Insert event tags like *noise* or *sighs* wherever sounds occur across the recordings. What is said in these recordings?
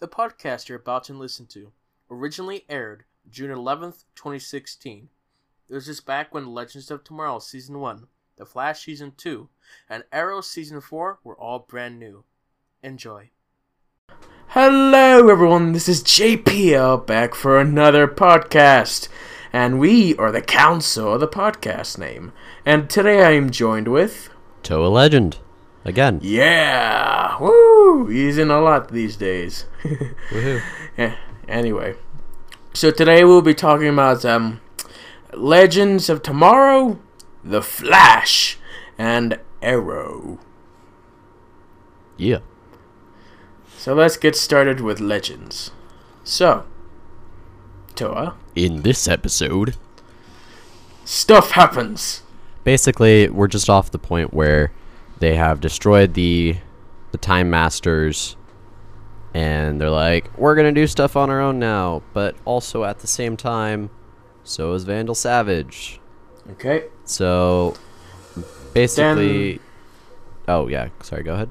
The podcast you're about to listen to originally aired June 11th, 2016. This is back when Legends of Tomorrow Season 1, The Flash Season 2, and Arrow Season 4 were all brand new. Enjoy. Hello, everyone. This is JPL uh, back for another podcast. And we are the Council, of the podcast name. And today I am joined with. Toa Legend. Again. Yeah! Woo! He's in a lot these days. *laughs* Woohoo. yeah, anyway. So today we'll be talking about um, Legends of Tomorrow, The Flash, and Arrow. Yeah. So let's get started with Legends. So, Toa, In this episode, stuff happens. basically, we're just off the point where they have destroyed the the Time Masters, and they're like, we're gonna do stuff on our own now. But also at the same time, so is Vandal Savage. Okay. So basically, oh yeah, sorry, go ahead.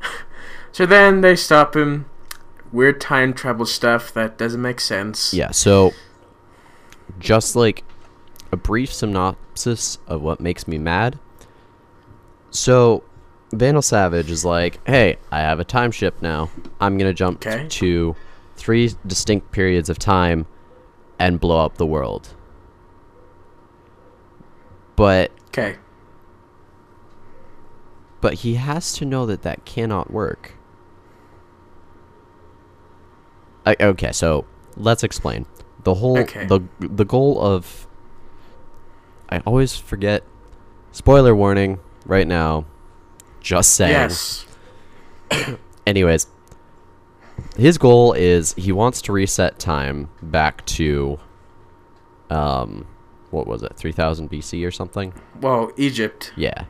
*laughs* So then they stop him. Weird time travel stuff that doesn't make sense. Yeah, so just like a brief synopsis of what makes me mad. So Vandal Savage is like, "Hey, I have a time ship now. I'm going to jump Okay. to three distinct periods of time and blow up the world." But Okay. but he has to know that that cannot work. I, okay, so let's explain the whole Okay. the the goal of. I always forget. Spoiler warning right now. Just saying. Yes. *coughs* Anyways, his goal is he wants to reset time back to, um, what was it, three thousand BC or something? Well, Egypt. Yeah.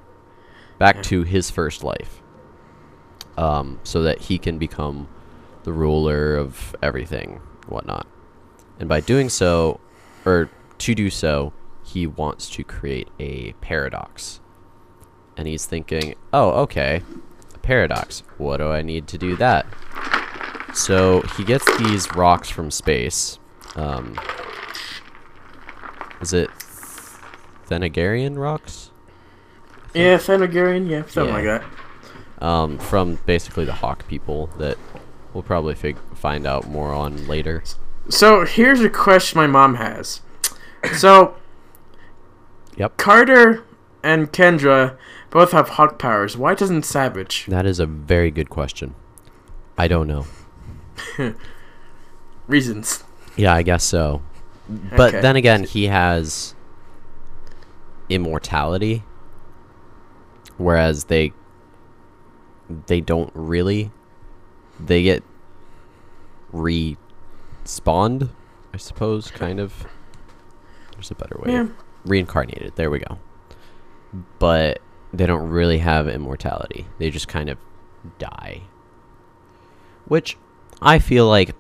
Back to his first life. Um, so that he can become the ruler of everything, whatnot. And by doing so, or to do so, he wants to create a paradox. And he's thinking, oh, okay, a paradox. What do I need to do that? So he gets these rocks from space. Um, is it Thanagarian rocks? Yeah, Thanagarian. Yeah, something Yeah. like that. um, from basically the Hawk people that we'll probably fig- find out more on later. So here's a question my mom has. So Yep. Carter and Kendra both have hawk powers. Why doesn't Savage? That is a very good question. I don't know. *laughs* Reasons. Yeah, I guess so. But Okay. then again, he has immortality, whereas they they don't really. They get respawned, I suppose, kind of. There's a better way. Yeah. Reincarnated. There we go. But they don't really have immortality. They just kind of die. Which I feel like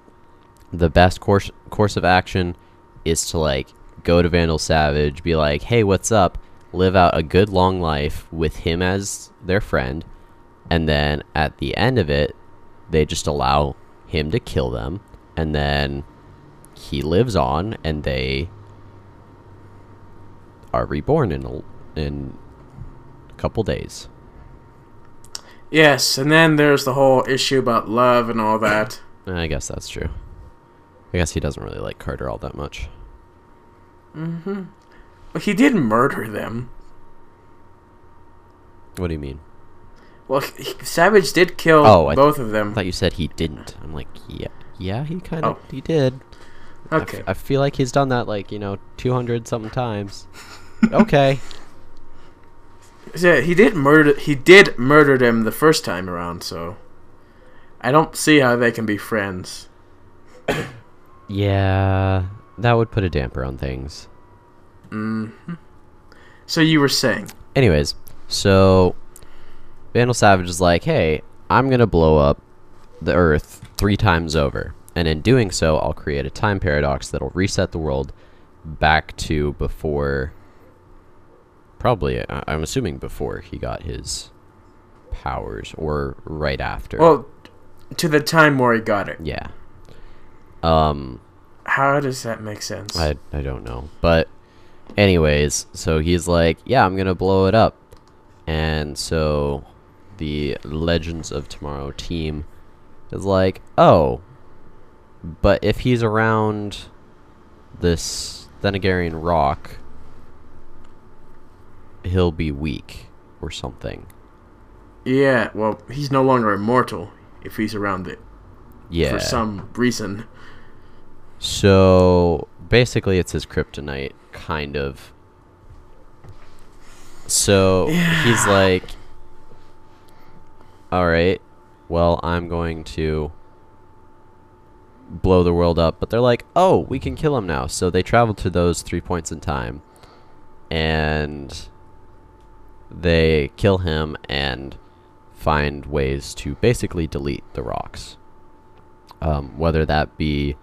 the best course course of action is to like go to Vandal Savage, be like, "Hey, what's up?" Live out a good long life with him as their friend, and then at the end of it, they just allow him to kill them, and then he lives on, and they are reborn in in couple days. Yes, and then there's the whole issue about love and all that. I guess that's true. I guess he doesn't really like Carter all that much. Mm-hmm. But he did murder them. What do you mean? Well, he, Savage did kill Oh, I th- both of them. I thought you said he didn't. I'm like, yeah, yeah, he kind of Oh. he did. Okay. I feel like he's done that like you know 200 something times. *laughs* okay. Yeah, he did murder. He did murder them the first time around. So I don't see how they can be friends. Yeah, that would put a damper on things. Hmm. So you were saying? Anyways, so Vandal Savage is like, hey, I'm gonna blow up the Earth three times over, and in doing so, I'll create a time paradox that'll reset the world back to before. Probably, I- I'm assuming before he got his powers, or right after. Well, to the time where he got it. Yeah. Um, How does that make sense? I I don't know, but anyways, so he's like, yeah, I'm gonna blow it up, and so the Legends of Tomorrow team is like, oh, but if he's around this Thanagarian rock, he'll be weak or something. yeah, well, he's no longer immortal if he's around it Yeah. for some reason. So basically, it's his kryptonite, kind of. So he's like, "All right, well, I'm going to blow the world up." But they're like, "Oh, we can kill him now." So they travel to those three points in time, and they kill him and find ways to basically delete the rocks. Um, whether that be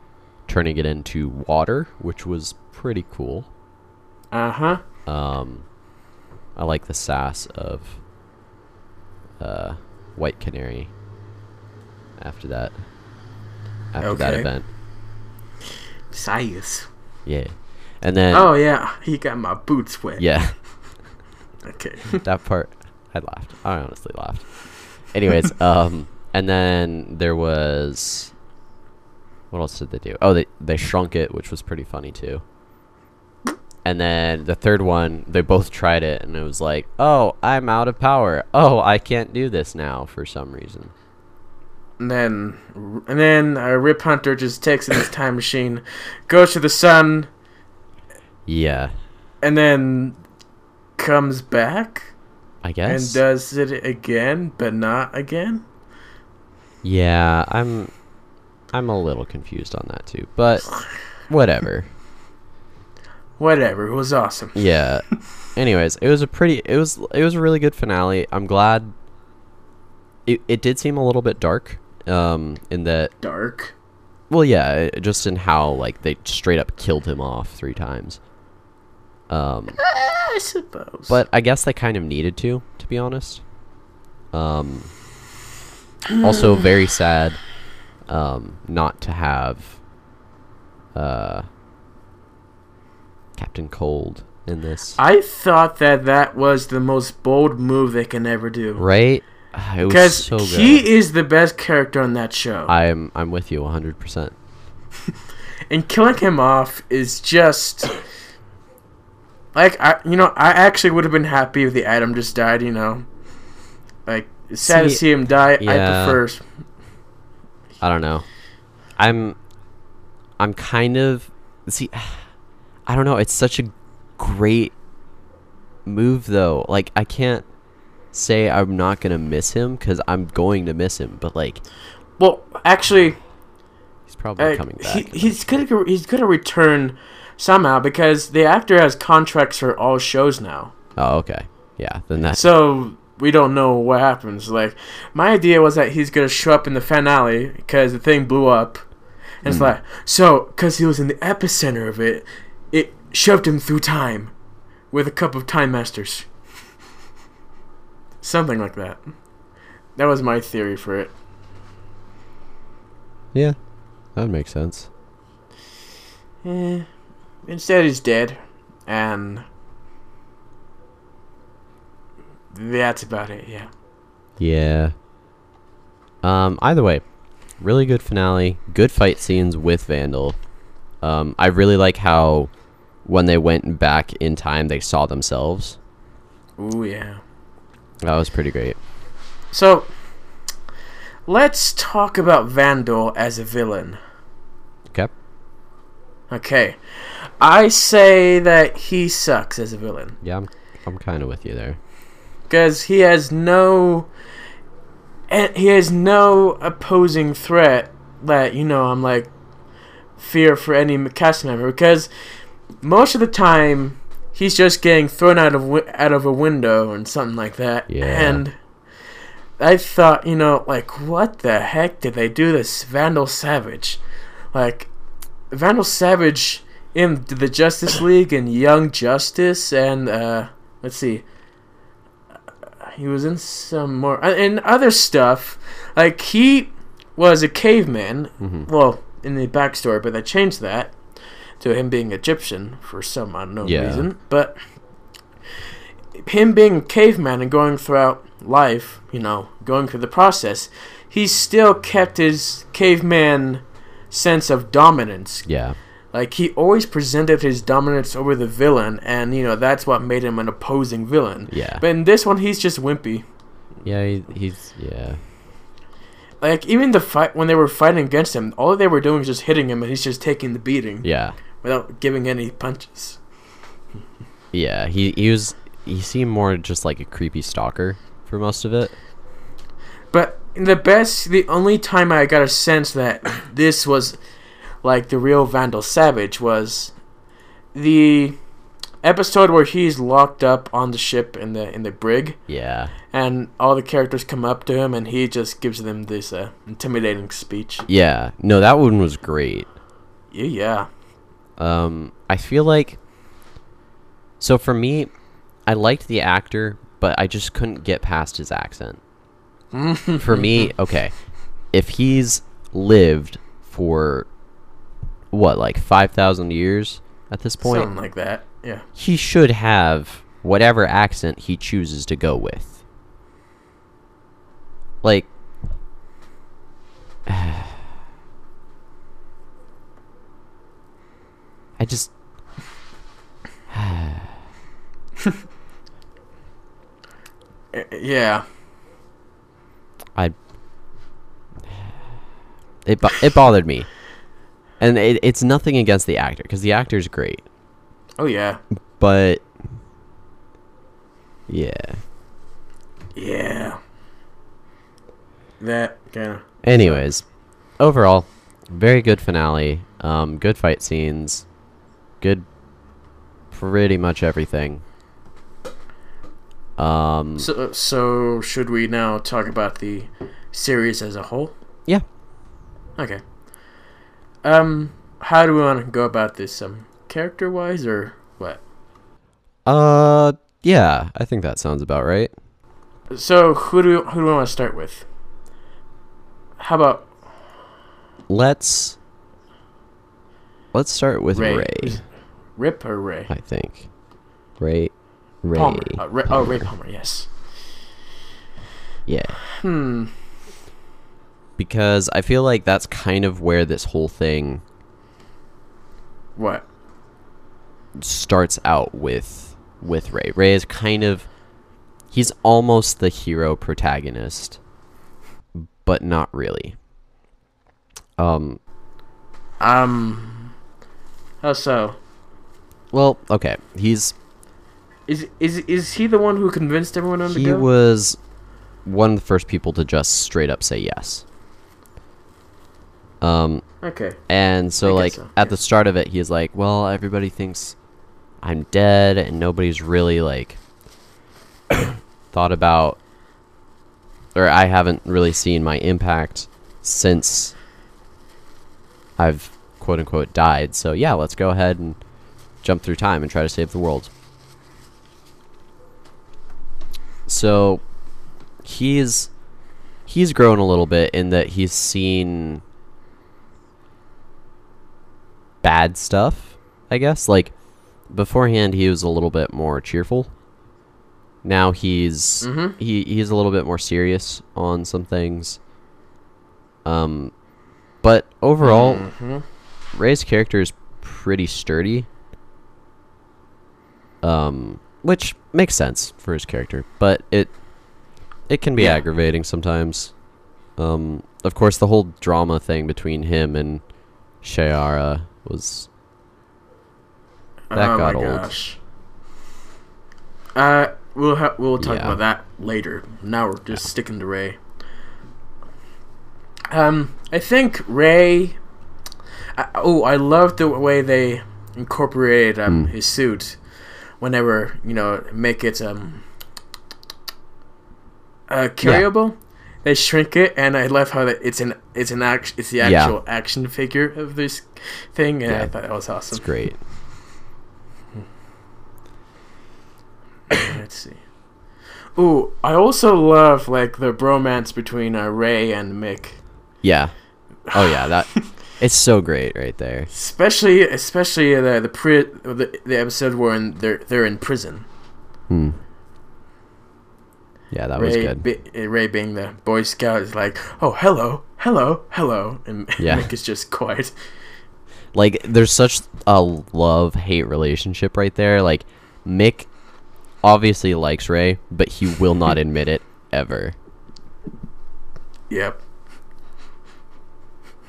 turning it into water, which was pretty cool. Uh huh. Um, I like the sass of uh, White Canary. After that, after that event, Sias. yeah, and then Oh yeah, he got my boots wet. yeah, Okay. *laughs* that part I laughed. I honestly laughed. Anyways, *laughs* um, and then there was what else did they do? Oh, they they shrunk it, which was pretty funny too. And then the third one, they both tried it, and it was like, "Oh, I'm out of power. Oh, I can't do this now for some reason." And then, and then uh, Rip Hunter just takes in his time machine, goes to the sun, Yeah, and then comes back I guess. and does it again, but not again. yeah, I'm I'm a little confused on that too, but whatever. Whatever. It was awesome. Yeah. Anyways, it was a pretty it was it was a really good finale. I'm glad it it did seem a little bit dark um in that Dark. well yeah, just in how like they straight up killed him off 3 times. Um *laughs* I suppose. but I guess they kind of needed to to be honest. Um also *sighs* very sad um not to have uh Captain Cold in this. I thought that that was the most bold move they can ever do. Right? *sighs* Because so he is the best character on that show. I'm I'm with you 100%. *laughs* and killing him off is just *coughs* like I you know I actually would have been happy if the Atom just died you know like it's sad to See, see him die yeah. I prefer I don't know. I'm I'm kind of see *sighs* I don't know, it's such a great move though. Like I can't say I'm not going to miss him cuz I'm going to miss him, but like well actually probably uh, coming he, back. he's gonna he's gonna return somehow because the actor has contracts for all shows now oh, okay. Yeah, then that's so we don't know what happens like my idea was that he's gonna show up in the finale because the thing blew up and it's Hmm. like so because he was in the epicenter of it it shoved him through time with a cup of time masters something like that that was my theory for it Yeah. That makes sense. Eh, instead he's dead and that's about it yeah Yeah. Um, either way, really good finale. Good fight scenes with Vandal. Um, I really like how when they went back in time, they saw themselves. Ooh yeah That was pretty great. so let's talk about vandal as a villain. Okay. I say that he sucks as a villain. Yeah, I'm, I'm kind of with you there. Because he has no. He has no opposing threat that, you know, I'm like. Fear for any cast member. Because most of the time, he's just getting thrown out of wi- out of a window and something like that. Yeah. And. I thought, you know, like, what the heck did they do this Vandal Savage? Like, Vandal Savage in the Justice League and Young Justice and uh let's see he was in some more uh, and other stuff like he was a caveman. Mhm. Well, in the backstory, but they changed that to him being Egyptian for some unknown Yeah. reason. But him being a caveman and going throughout life, you know, going through the process, he still kept his caveman sense of dominance. Yeah. Like he always presented his dominance over the villain, and you know that's what made him an opposing villain. Yeah. But in this one, he's just wimpy. Yeah. He, he's yeah. Like even the fight when they were fighting against him, all they were doing was just hitting him, and he's just taking the beating Yeah. without giving any punches. Yeah. He he was he seemed more just like a creepy stalker for most of it. But the best, the only time I got a sense that *coughs* this was like the real Vandal Savage was the episode where he's locked up on the ship in the in the brig, Yeah. and all the characters come up to him, and he just gives them this uh, intimidating speech. Yeah. No, that one was great. Yeah, yeah. Um, I feel like. So for me, I liked the actor, but I just couldn't get past his accent. For me, okay, if he's lived for what, like five thousand years at this point, something like that. Yeah. he should have whatever accent he chooses to go with. Like. *sighs* I just. *sighs* *laughs* Yeah. I. It, bo- it bothered me. And it, it's nothing against the actor, because the actor's great. Oh yeah. But. Yeah. Yeah. That kind of. Anyways, overall, very good finale. Um, good fight scenes. Good. Pretty much everything. Um, So, so should we now talk about the series as a whole? Yeah. Okay. Um, how do we want to go about this? Um, character wise or what? uh, yeah, I think that sounds about right. So who do who do we want to start with? How about Let's. Let's start with Ray? Ray. Rip or Ray? I think. Ray. Ray. Palmer. Uh, Ray. Oh, Ray Palmer. Yes. Yeah. Hmm. Because I feel like that's kind of where this whole thing What? starts out with with Ray. Ray is kind of he's almost the hero protagonist, but not really. Um Um. How so? well, okay. He's Is is is he the one who convinced everyone on the he go? was one of the first people to just straight up say yes. Um okay. And so, like, so, at the start of it, he's like, well, everybody thinks I'm dead, and nobody's really, like, *coughs* thought about, or I haven't really seen my impact since I've, quote unquote, died. So, yeah, let's go ahead and jump through time and try to save the world. So, he's. He's grown a little bit in that he's seen bad stuff, I guess. Like beforehand he was a little bit more cheerful. Now he's Mhm. he he's a little bit more serious on some things. Um but overall Mhm. Ray's character is pretty sturdy. Um which makes sense for his character, but it it can be Yeah. aggravating sometimes. Um of course the whole drama thing between him and Shayera was That oh got my old. gosh. Uh, we'll ha- we'll talk Yeah. about that later. Now we're just sticking to Ray. Um, I think Ray. I, oh, I love the way they incorporated um Mm. his suit. Whenever you know, make it um. Uh, carryable. They shrink it, and I love how that it's an it's an act it's the Yeah. actual action figure of this thing, and I thought that was awesome. it's great. *coughs* Let's see. Ooh, I also love like the bromance between uh, Ray and Mick. Yeah. Oh yeah, that *laughs* it's so great right there. Especially, especially the the pri- the, the episode where in, they're they're in prison. Hmm. Yeah, that was good. Bi- eh, Ray being the Boy Scout is like, oh hello, hello, hello, and *laughs* Yeah. Mick is just quiet. like there's such a love hate relationship right there like mick obviously likes ray but he will not *laughs* admit it ever Yep.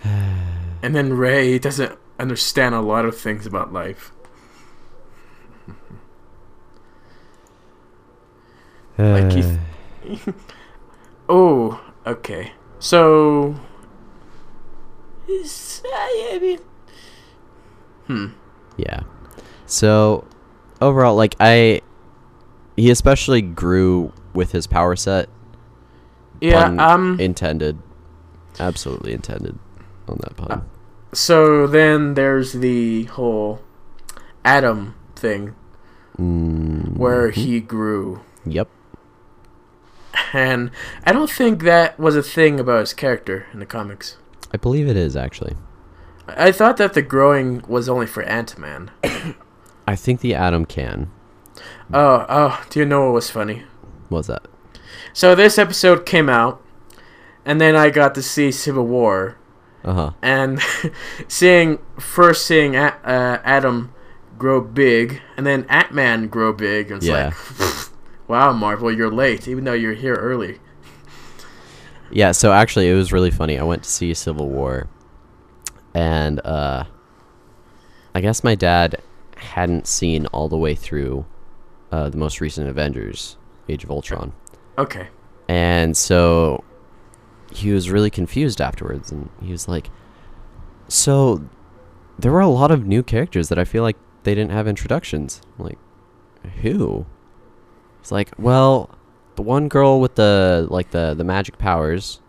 and then Ray doesn't understand a lot of things about life. *sighs* Like he- *laughs* Oh, okay. So, I mean, hmm. yeah so overall like i he especially grew with his power set Yeah. Pun Um. intended absolutely intended on that pun Uh, so then there's the whole Atom thing mm, where he grew, yep and I don't think that was a thing about his character in the comics. i believe it is actually I I thought that the growing was only for Ant Man. *coughs* i think the atom can Oh, oh, do you know what was funny? what was that So this episode came out, and then I got to see Civil War, uh-huh and *laughs* seeing first seeing uh, Atom grow big, and then Ant Man grow big, and it's Yeah. like, *laughs* wow, Marvel, you're late, even though you're here early. Yeah, so actually it was really funny. I went to see Civil War and uh I guess my dad hadn't seen all the way through uh the most recent Avengers, Age of Ultron. Okay. And so he was really confused afterwards and he was like so there were a lot of new characters that I feel like they didn't have introductions. I'm like who? He's like, "Well, the one girl with the like the the magic powers,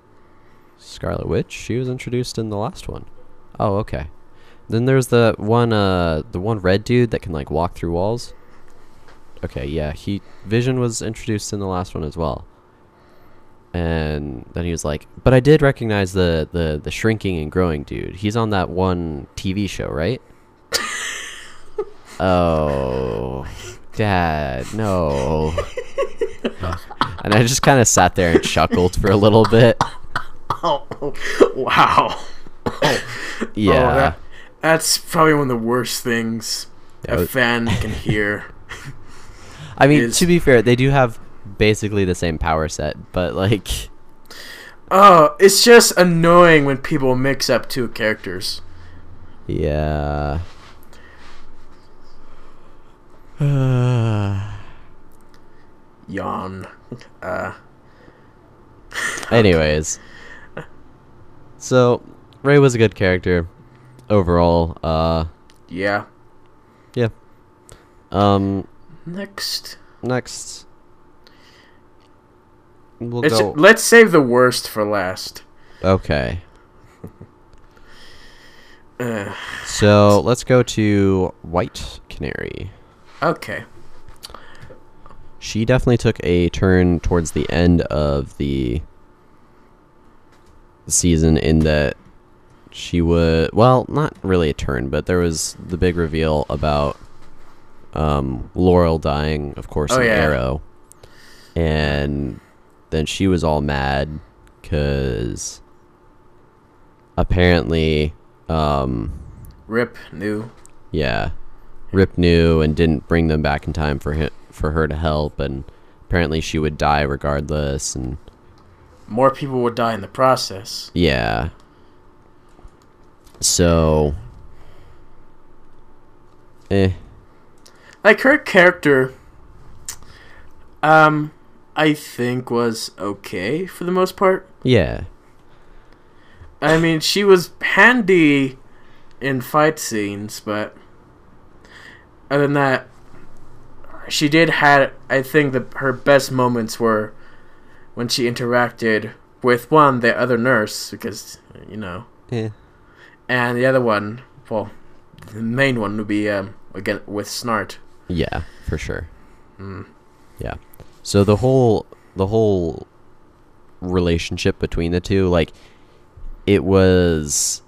Scarlet Witch, she was introduced in the last one." Oh, okay. Then there's the one uh the one red dude that can like walk through walls. Okay, yeah, he Vision was introduced in the last one as well. And then he was like, "But I did recognize the the the shrinking and growing dude. He's on that one TV show, right?" *laughs* oh, Dad, no. *laughs* and I just kind of sat there and chuckled for a little bit. Oh, *laughs* wow. Yeah. *laughs* Oh, that, that's probably one of the worst things That a was- fan can hear. I mean, is- to be fair, they do have basically the same power set, but like, Oh, it's just annoying when people mix up two characters. yeah. *sighs* Yawn. Uh, *laughs* Anyways, so Ray was a good character overall. Uh, yeah. yeah. Um, Next. next, we'll It's, go. let's save the worst for last. Okay, *laughs* Uh, so let's go to White Canary. Okay. She definitely took a turn towards the end of the season in that she would well, not really a turn, but there was the big reveal about um, Laurel dying, of course, Oh, in yeah. Arrow, and then she was all mad because apparently, um, Rip knew. yeah, Rip knew and didn't bring them back in time for hi- for her to help, and apparently she would die regardless, and More people would die in the process. yeah. So, eh, Like her character, um, I think was okay for the most part. yeah, I mean, she was handy in fight scenes, but other than that, she did had. I think that her best moments were when she interacted with one the other nurse because you know, eh. and the other one. Well, the main one would be um again with Snart. yeah, for sure. Mm. Yeah. So the whole the whole relationship between the two, like it was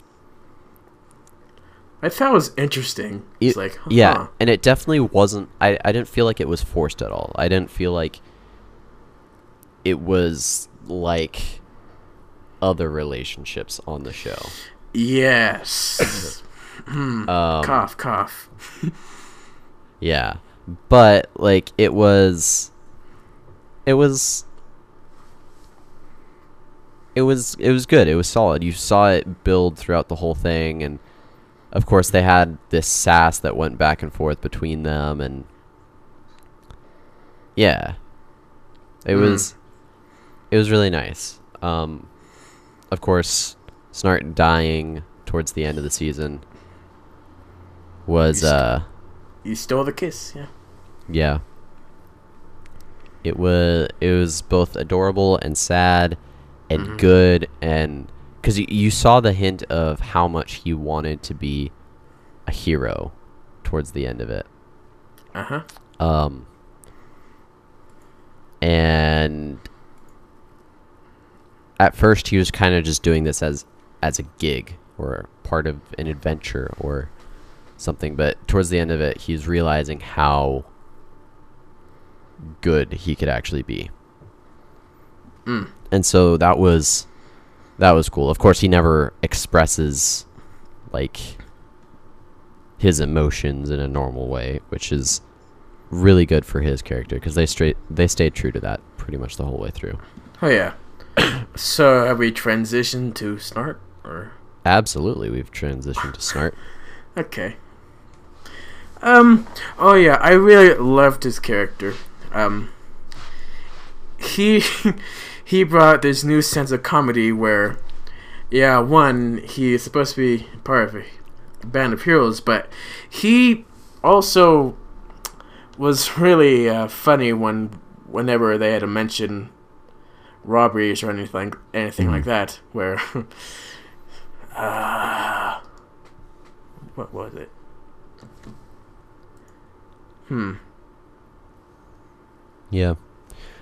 I thought it was interesting. It- It's like, yeah, and it definitely wasn't. I I didn't feel like it was forced at all. I didn't feel like it was like other relationships on the show. Yes. *coughs* Um, cough, cough. *laughs* Yeah, but like it was, it was, it was it was good. It was solid. You saw it build throughout the whole thing, and of course they had this sass that went back and forth between them, and yeah, it Mm. was it was really nice. Um, of course, Snart dying towards the end of the season was You uh. You stole the kiss, yeah. Yeah. It was it was both adorable and sad and Mhm. good and you, you saw the hint of how much he wanted to be a hero towards the end of it. Uh huh. Um and at first he was kind of just doing this as as a gig or part of an adventure or something but towards the end of it he's realizing how good he could actually be Mm. and so that was that was cool of course he never expresses like his emotions in a normal way which is really good for his character because they straight they stayed true to that pretty much the whole way through Oh yeah. *coughs* so have we transitioned to Snart or absolutely we've transitioned to snart *laughs* okay? Um. Oh yeah, I really loved his character. Um. He *laughs* he brought this new sense of comedy where, yeah, one he is supposed to be part of a band of heroes, but he also was really uh, funny when whenever they had to mention robberies or anything anything like that where *laughs* uh, what was it? Hmm. Yeah.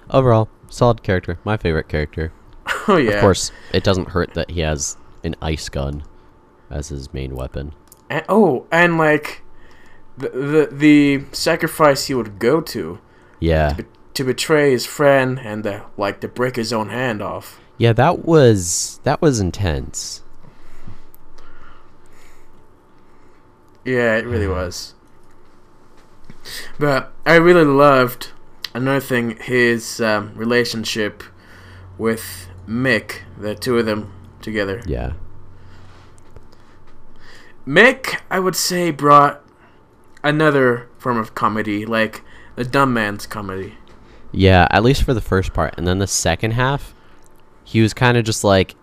Overall solid character. My favorite character. *laughs* Oh yeah. of course it doesn't hurt that he has an ice gun as his main weapon. And, oh and like the, the the sacrifice he would go to yeah. to betray his friend and to, like to break his own hand off. Yeah that was that was intense. Yeah, it really mm. was. But I really loved another thing his um, relationship with Mick, the two of them together. yeah Mick, I would say, brought another form of comedy, like the dumb man's comedy. Yeah, at least for the first part. And then the second half, he was kind of just like,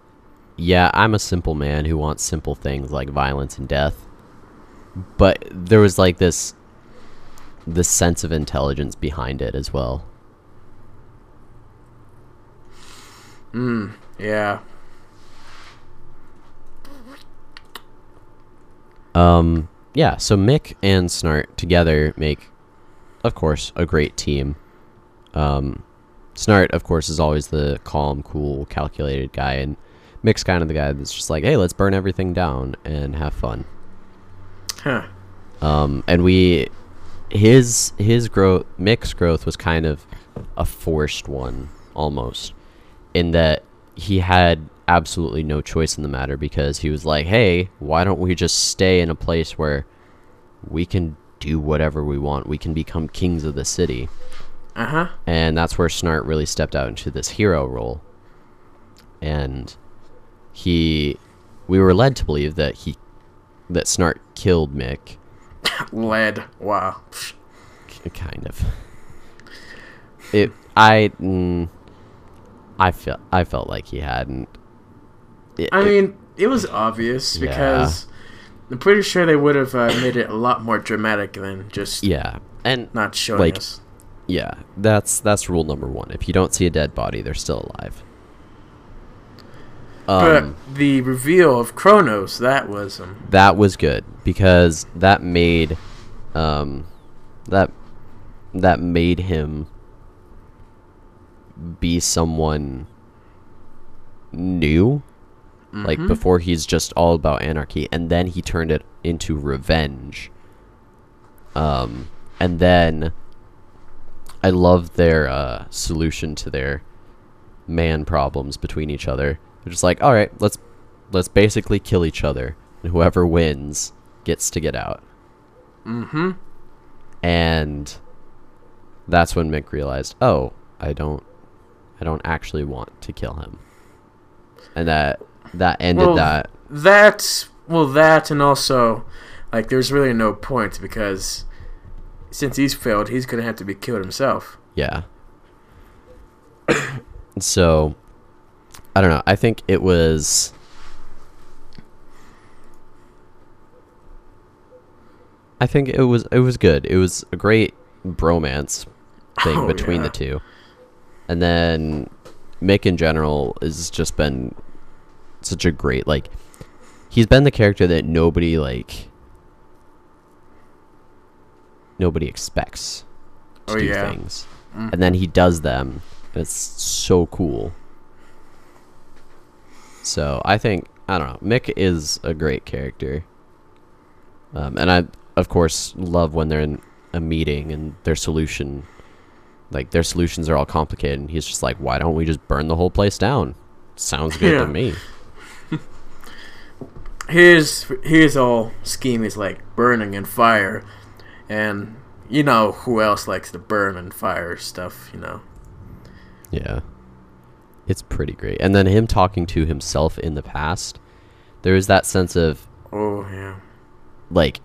yeah, I'm a simple man who wants simple things like violence and death. But there was like this this sense of intelligence behind it as well. Mm, yeah. Um yeah, so Mick and Snart together make of course a great team. Um Snart of course is always the calm, cool, calculated guy and Mick's kind of the guy that's just like, "Hey, let's burn everything down and have fun." Huh. um, and we his his growth Mick's growth was kind of a forced one almost in that he had absolutely no choice in the matter because he was like hey why don't we just stay in a place where we can do whatever we want we can become kings of the city Uh huh. and that's where Snart really stepped out into this hero role. And he, we were led to believe that he, that Snart killed Mick, *coughs* Lead. Wow. kind of. It, I, mm, I felt, I felt like he hadn't. It, I it- mean, it was obvious Yeah. because I'm pretty sure they would have uh, made it a lot more dramatic than just yeah, and not showing like, us. yeah, that's that's rule number one. If you don't see a dead body, they're still alive. But Um, the reveal of Chronos, that was um, that was good because that made um that that made him be someone new Like Mhm. before he's just all about anarchy and then he turned it into revenge. Um and then I love their uh, solution to their man problems between each other. They're just like, all right, let's let's basically kill each other, and whoever wins gets to get out. Mm-hmm. And that's when Mick realized, oh, I don't, I don't actually want to kill him, and that that ended Well, that. That well, that and also, like, there's really no point because since he's failed, he's gonna have to be killed himself. Yeah. *coughs* so, I don't know. I think it was. I think it was it was good. It was a great bromance thing Oh, between yeah. the two, and then Mick in general has just been such a great like. He's been the character that nobody like. Nobody expects to Oh, do yeah. things Mhm. and then he does them. and It's so cool. So I think I don't know. Mick is a great character, um, and I of course love when they're in a meeting and their solution, like their solutions are all complicated, and he's just like, "Why don't we just burn the whole place down?" Sounds good Yeah. to me. *laughs* His his whole scheme is like burning and fire, and you know who else likes to burn and fire stuff, you know. Yeah. It's pretty great. And then him talking to himself in the past, there is that sense of Oh yeah. like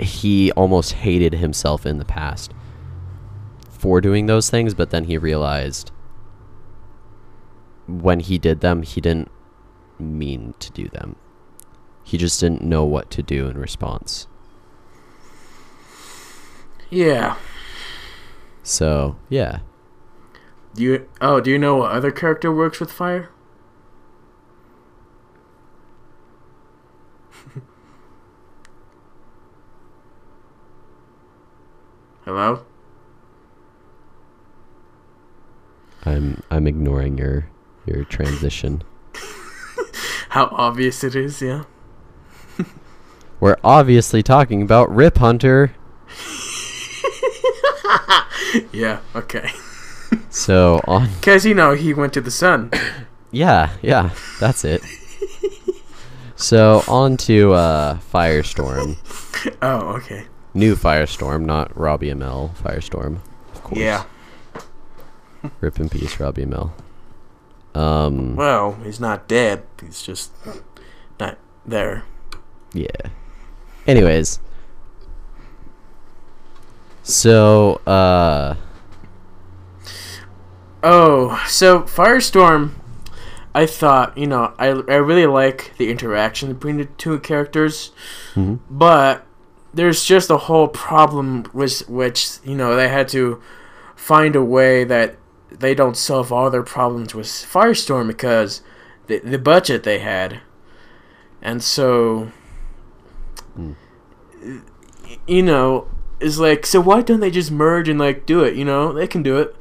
he almost hated himself in the past for doing those things, but then he realized when he did them, he didn't mean to do them. He just didn't know what to do in response. Yeah. So, yeah. Do you oh do you know what other character works with fire? *laughs* Hello? I'm I'm ignoring your your transition. *laughs* How obvious it is, yeah. *laughs* We're obviously talking about Rip Hunter. Yeah, okay. So on Cause you know he went to the sun. *coughs* Yeah, yeah, that's it. so on to uh, Firestorm. Oh, okay. New Firestorm, not Robbie Amell Firestorm. Of course. Yeah. *laughs* Rip in peace, Robbie Amell. Um, Well, he's not dead. He's just not there. yeah. Anyways. So, uh, Oh, so Firestorm, I thought, you know, I, I really like the interaction between the two characters, mhm. but there's just a whole problem with which, you know, they had to find a way that they don't solve all their problems with Firestorm because the, the budget they had. And so, Hmm. you know, is like, so why don't they just merge and, like, do it, you know? They can do it.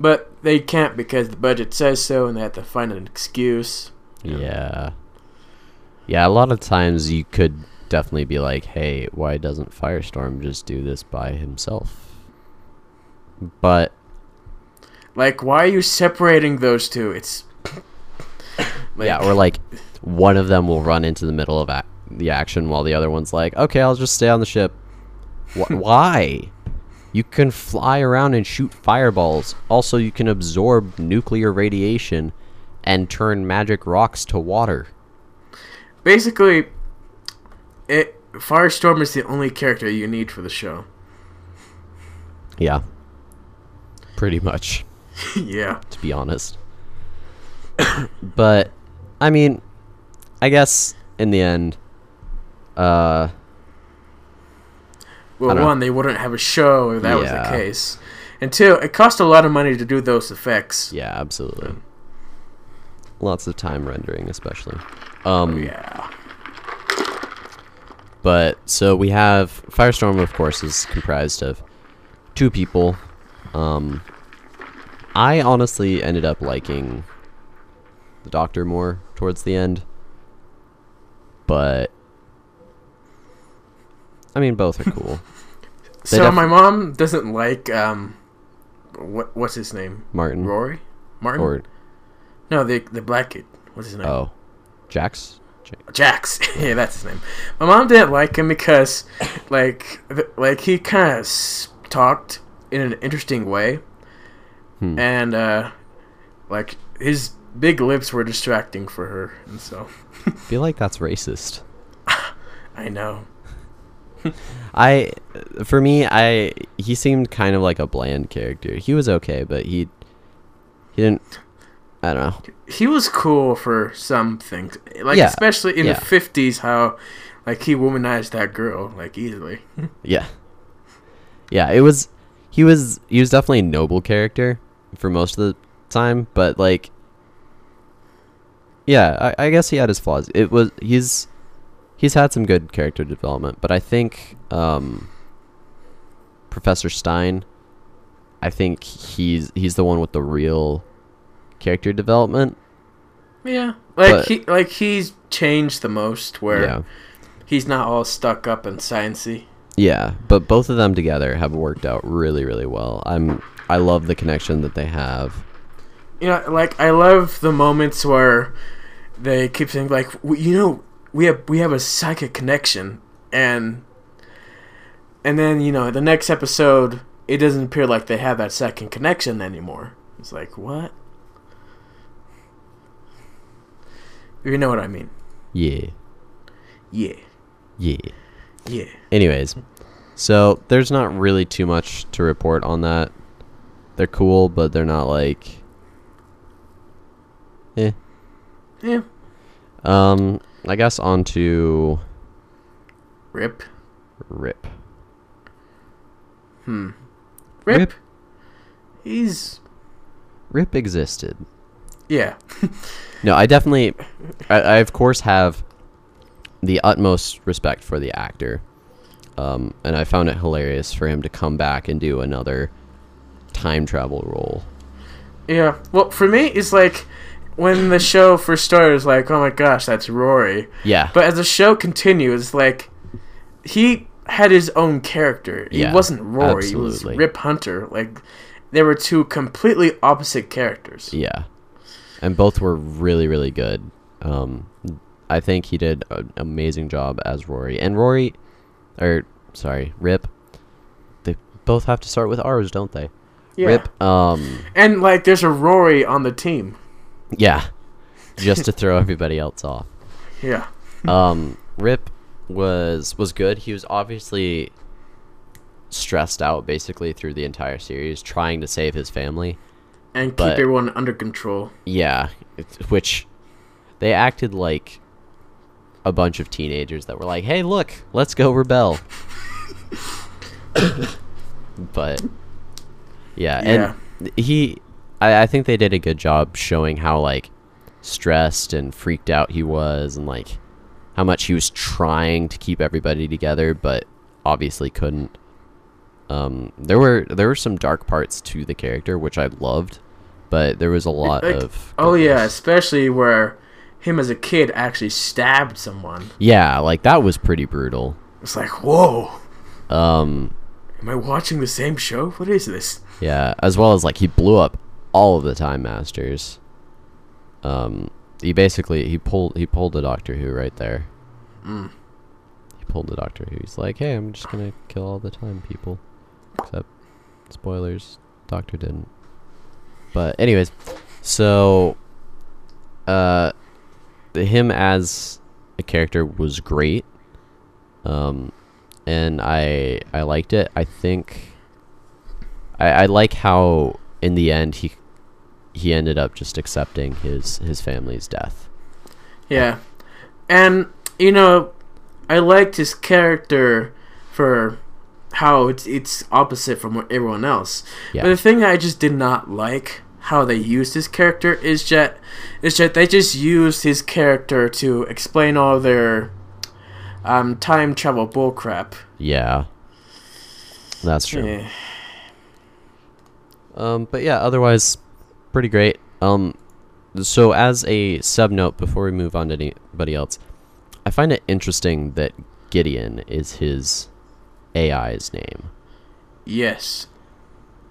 But they can't because the budget says so, and they have to find an excuse. yeah. Yeah, a lot of times you could definitely be like, hey, why doesn't Firestorm just do this by himself? But Like, why are you separating those two? It's *coughs* like, yeah, or like one of them will run into the middle of ac- the action while the other one's like, "Okay, I'll just stay on the ship." Wh- *laughs* why? You can fly around and shoot fireballs. Also, you can absorb nuclear radiation and turn magic rocks to water. basically, it Firestorm is the only character you need for the show. Yeah. Pretty much, *laughs* yeah, to be honest. but I mean, I guess in the end uh well, one they wouldn't have a show if that was the case, and two, it cost a lot of money to do those effects. yeah, absolutely. Lots of time rendering especially. Oh, Um yeah, But so we have Firestorm, of course, is comprised of two people. Um, I honestly ended up liking the Doctor more towards the end. but I mean, both are cool. *laughs* So def- my mom doesn't like um, what what's his name? Martin Rory, Martin? or no, the the black kid. What's his name? oh, Jax. Jax. *laughs* yeah, that's his name. My mom didn't like him because, like, th- like he kind of s- talked in an interesting way, Hmm. and uh, like his big lips were distracting for her, and so I feel like that's racist. *laughs* I know. *laughs* I, for me, I he seemed kind of like a bland character. He was okay, but he he didn't. I don't know. He was cool for some things, like Yeah, especially in yeah. the fifties, how like he womanized that girl like easily. *laughs* Yeah. Yeah, it was he was he was definitely a noble character for most of the time, but like Yeah, I, I guess he had his flaws. It was he's he's had some good character development, but I think um Professor Stein I think he's he's the one with the real character development. Yeah, like But- he like he's changed the most, where Yeah. he's not all stuck up and sciencey. Yeah, but both of them together have worked out really really well. I'm I love the connection that they have. you know, like I love the moments where they keep saying like, "W- you know, we have we have a psychic connection, and and then you know the next episode, it doesn't appear like they have that second connection anymore. It's like what? You know what I mean? Yeah. Yeah, Yeah. yeah. Anyways, so there's not really too much to report on that. They're cool, but they're not like eh. Yeah. Um I guess on to Rip. Rip. Hmm. Rip. Rip. He's Rip existed. yeah. *laughs* No, I definitely I, I of course have the utmost respect for the actor. Um and I found it hilarious for him to come back and do another time travel role. Yeah. Well, for me, it's like when the show first started, was like, oh my gosh, that's Rory. Yeah. But as the show continues, like he had his own character. He Yeah, wasn't Rory. Absolutely. He was. Rip Hunter. Like they were two completely opposite characters. Yeah, and both were really, really good. Um, I think he did an amazing job as Rory. And Rory, or sorry, Rip. They both have to start with R's, don't they? Yeah. Rip. Um, And like, there's a Rory on the team. Yeah, *laughs* just to throw everybody else off. Yeah. Um, Rip was was good. He was obviously stressed out basically through the entire series, trying to save his family. And keep But- everyone under control. Yeah, which they acted like a bunch of teenagers that were like, "Hey, look, let's go rebel." *laughs* but yeah, Yeah. and he, I, I think they did a good job showing how like stressed and freaked out he was, and like how much he was trying to keep everybody together, but obviously couldn't. Um, there were there were some dark parts to the character which I loved, but there was a lot Like, of oh yeah, especially where him as a kid actually stabbed someone. yeah, like that was pretty brutal. It's like, whoa, Um, am I watching the same show? What is this? yeah, as well as like he blew up all of the Time Masters. Um, he basically he pulled he pulled a Doctor Who right there. Mm. He pulled the Doctor Who. He's like, hey, I'm just gonna kill all the time people, except spoilers, Doctor didn't. But anyways, so uh, the- him as a character was great. Um, and I I liked it. I think I I like how in the end he he ended up just accepting his his family's death. Yeah. And, you know, I liked his character for how it's it's opposite from what everyone else. Yeah. But the thing I just did not like how they used his character is that is that they just used his character to explain all their um, time travel bullcrap. Yeah. That's true. Yeah. Um, but yeah, otherwise, pretty great. Um, so as a sub note before we move on to anybody else, I find it interesting that Gideon is his AI's name. Yes.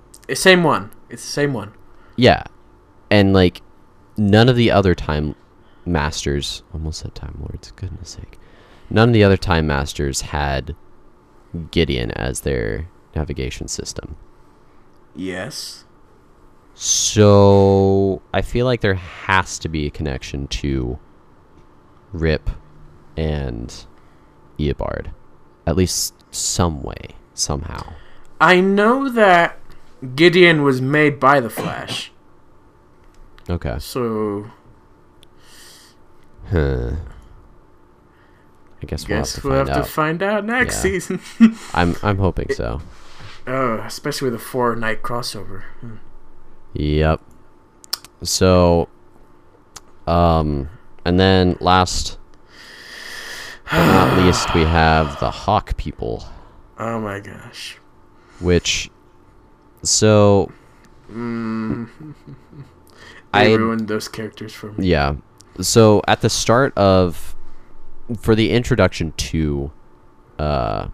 It's the same one. It's the same one. Yeah. And like none of the other time masters almost said time lords, goodness sake. None of the other time masters had Gideon as their navigation system. Yes. So I feel like there has to be a connection to Rip and Eobard. At least some way, somehow. I know that Gideon was made by the Flash. Okay. So Huh. I guess we'll have to we'll find have out. to find out next Yeah. season. *laughs* I'm I'm hoping so. oh, especially with a four night crossover. Hmm. Yep. So, um, and then last but not *sighs* least, we have the Hawk people, Oh my gosh. which, so Mm. *laughs* I ruined those characters for me. yeah, so at the start of for the introduction to uh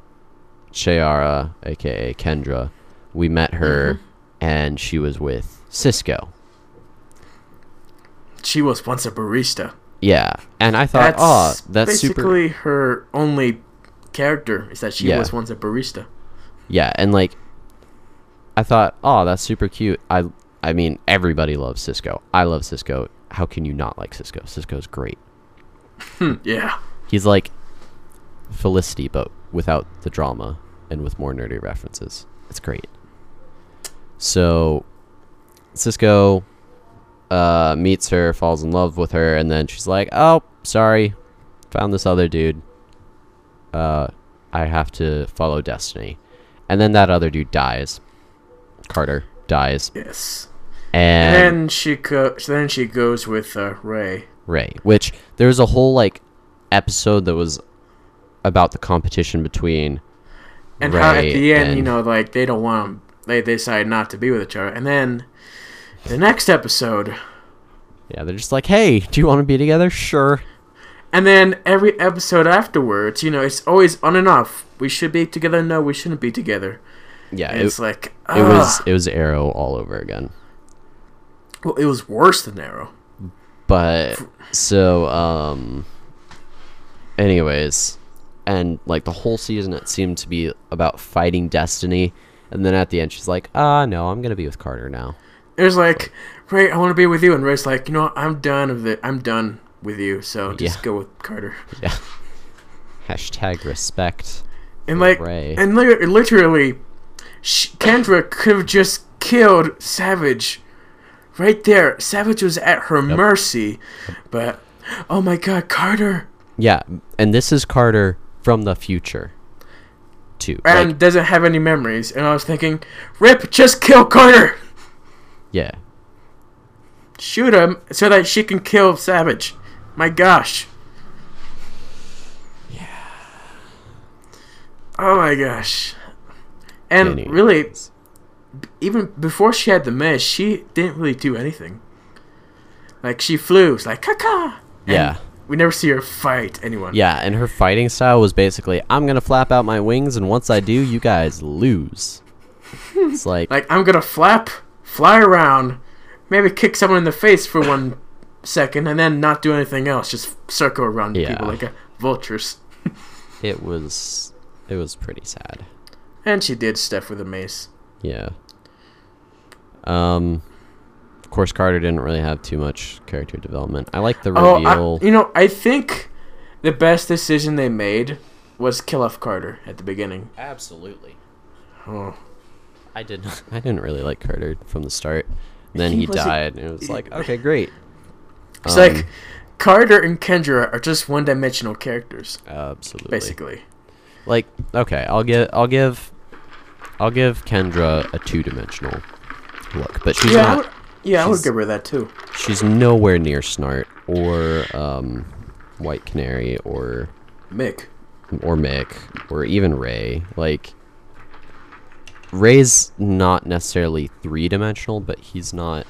Shayera, aka Kendra, we met her and she was with Cisco. She was once a barista. Yeah, and I thought, That's oh, that's super. basically her only character is that she Yeah. was once a barista. Yeah, and like I thought, oh, that's super cute. I I mean, everybody loves Cisco. I love Cisco. How can you not like Cisco? Cisco's great. Hmm, yeah. He's like Felicity, but without the drama and with more nerdy references. It's great. So Cisco uh, meets her, falls in love with her, and then she's like, "Oh, sorry, found this other dude. Uh, I have to follow destiny." And then that other dude dies. Carter dies, Yes. and, And then she go- then she goes with uh, Ray. Ray, which there's a whole like episode that was about the competition between And how at the end, you know, like they don't want they they decide not to be with each other. And then the next episode, Yeah, they're just like, hey, do you want to be together? Sure. and then every episode afterwards, you know, it's always on and off. We should be together. No, we shouldn't be together. Yeah, it, it's like it was it was Arrow all over again. well, it was worse than Arrow. But so um anyways, and like the whole season it seemed to be about fighting destiny and then at the end she's like, "Ah, no, I'm going to be with Carter now." It was like, Ray, I want to be with you, and Ray's like, you know, what? I'm done of it. I'm done with you. So just Yeah. go with Carter. Yeah. *laughs* Hashtag respect. And like, Ray. and li- literally, sh- Kendra could have just killed Savage, right there. Savage was at her mercy, but oh my God, Carter, Yeah, and this is Carter from the future. Too. and Like, doesn't have any memories. And I was thinking, Rip, just kill Carter, yeah. shoot him so that she can kill Savage. My gosh. Yeah. Oh my gosh. And Anyways. really, even before she had the mesh, she didn't really do anything. Like she flew, it's like caca. Yeah. We never see her fight anyone. Yeah, and her fighting style was basically, I'm gonna flap out my wings, and once I do, you guys lose. It's like, *laughs* Like I'm gonna flap, fly around, maybe kick someone in the face for one second, and then not do anything else. Just circle around Yeah. people like a vultures. it was, it was pretty sad. And she did stuff with a mace. Yeah. Um, of course, Carter didn't really have too much character development. I like the Oh, reveal. I, you know, I think the best decision they made was kill off Carter at the beginning. Absolutely. Oh. I did. not *laughs* I didn't really like Carter from the start. And then He he, died, and it was like, okay, great. It's Um, like Carter and Kendra are just one-dimensional characters, absolutely. basically. Like, okay, I'll give, I'll give, I'll give Kendra a two-dimensional look, but she's yeah, I not. would, yeah, I would give her that too. She's nowhere near Snart or um, White Canary or Mick. or Mick or even Ray. Like Ray's not necessarily three dimensional, but he's not